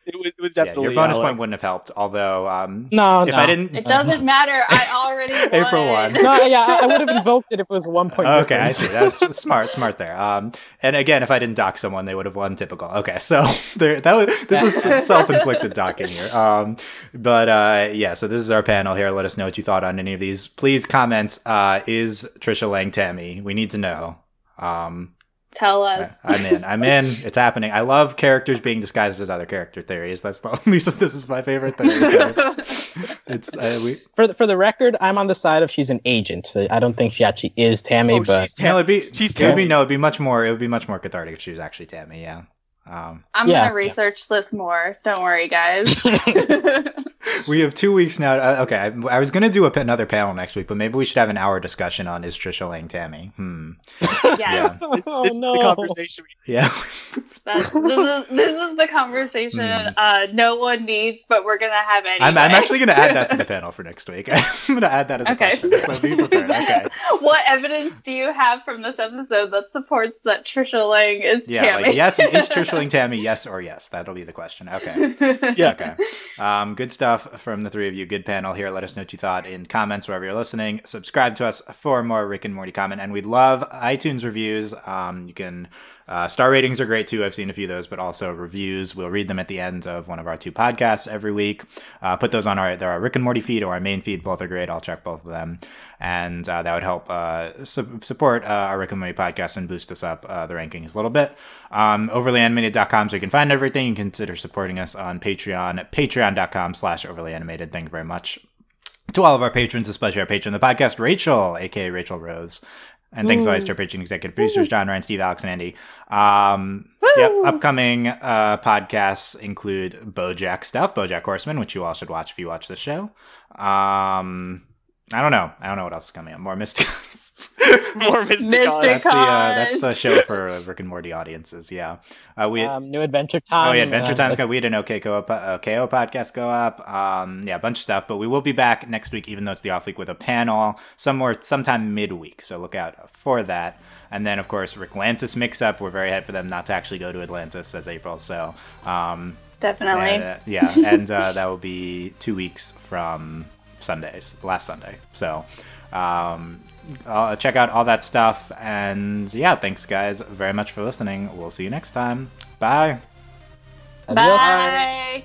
It was, it was Yeah, your bonus Alex. point wouldn't have helped. Although, um, No, if no. I didn't, it doesn't (laughs) matter i already. (laughs) April won. no, yeah, I, I would have invoked it if it was one point. Okay, I see. That's (laughs) smart, smart there. Um, and again, if I didn't dock someone, they would have won. Typical. Okay, so there, that was this was self-inflicted docking here. Um, but uh, yeah, so this is our panel here. Let us know what you thought on any of these. Please comment. Uh, is Tricia Lange Tammy? We need to know. Um, tell us I'm in. I'm in. It's happening. I love characters being disguised as other character theories. That's the (laughs) only. This is my favorite thing. (laughs) it's uh, we. For the, for the record, I'm on the side of she's an agent. I don't think she actually is Tammy, Oh, but she's No, it'd be. She's it would be Tammy. no. It'd be much more. It would be much more cathartic if she was actually Tammy. Yeah. Um, i'm Yeah. gonna research this more don't worry guys (laughs) (laughs) we have two weeks now. Uh, okay, I, I was going to do a, another panel next week, but maybe we should have an hour discussion on is Tricia Lange Tammy. Hmm. Yes. Yeah. (laughs) Oh, this no. is the conversation. Yeah. This, is, this is the conversation Mm. uh, no one needs, but we're gonna have anyway. I'm, I'm actually going to add that to the panel for next week. I'm going to add that as a Okay. question. So be prepared. Okay. what evidence do you have from this episode that supports that Tricia Lange is Yeah, Tammy? like yes, is Tricia Lange Tammy? Yes or yes? That'll be the question. Okay. Yeah. Okay. Um, good stuff from the three of you. Good panel here. Let us know what you thought in comments wherever you're listening. Subscribe to us for more Rick and Morty comment, and we'd love iTunes reviews. Um, you can uh, star ratings are great too. I've seen a few of those, but also reviews. We'll read them at the end of one of our two podcasts every week. Uh, put those on our there our Rick and Morty feed or our main feed. Both are great. I'll check both of them, and uh, that would help uh, su- support uh, our Rick and Morty podcast and boost us up uh, the rankings a little bit. Um, overlyanimated.com so you can find everything. You consider supporting us on Patreon, patreon.com slash overlyanimated. Thank you very much to all of our patrons, especially our patron of the podcast, Rachel, aka Rachel Rose. And thanks always to our patron executive producers, John Ryan, Steve, Alex, and Andy. Um, yep, upcoming uh, podcasts include BoJack stuff, BoJack Horseman, which you all should watch if you watch this show. Um, I don't know. I don't know what else is coming up. More Mystic. (laughs) more Mystic. Mystic- that's the uh, that's the show for uh, Rick and Morty audiences. Yeah, uh, we. Um, new Adventure Time. Oh yeah, Adventure uh, Time. that's- We had an OKKO, po- OKO podcast go up. Um, yeah, a bunch of stuff. But we will be back next week, even though it's the off week, with a panel somewhere sometime midweek. So look out for that. And then of course Ricklantis mix up. We're very hyped for them not to actually go to Atlantis, says April. So um, Definitely. and, uh, yeah, and uh, that will be two weeks from Sundays, last Sunday. So um, uh, check out all that stuff. And yeah, thanks guys very much for listening. We'll see you next time. Bye. Adios. Bye.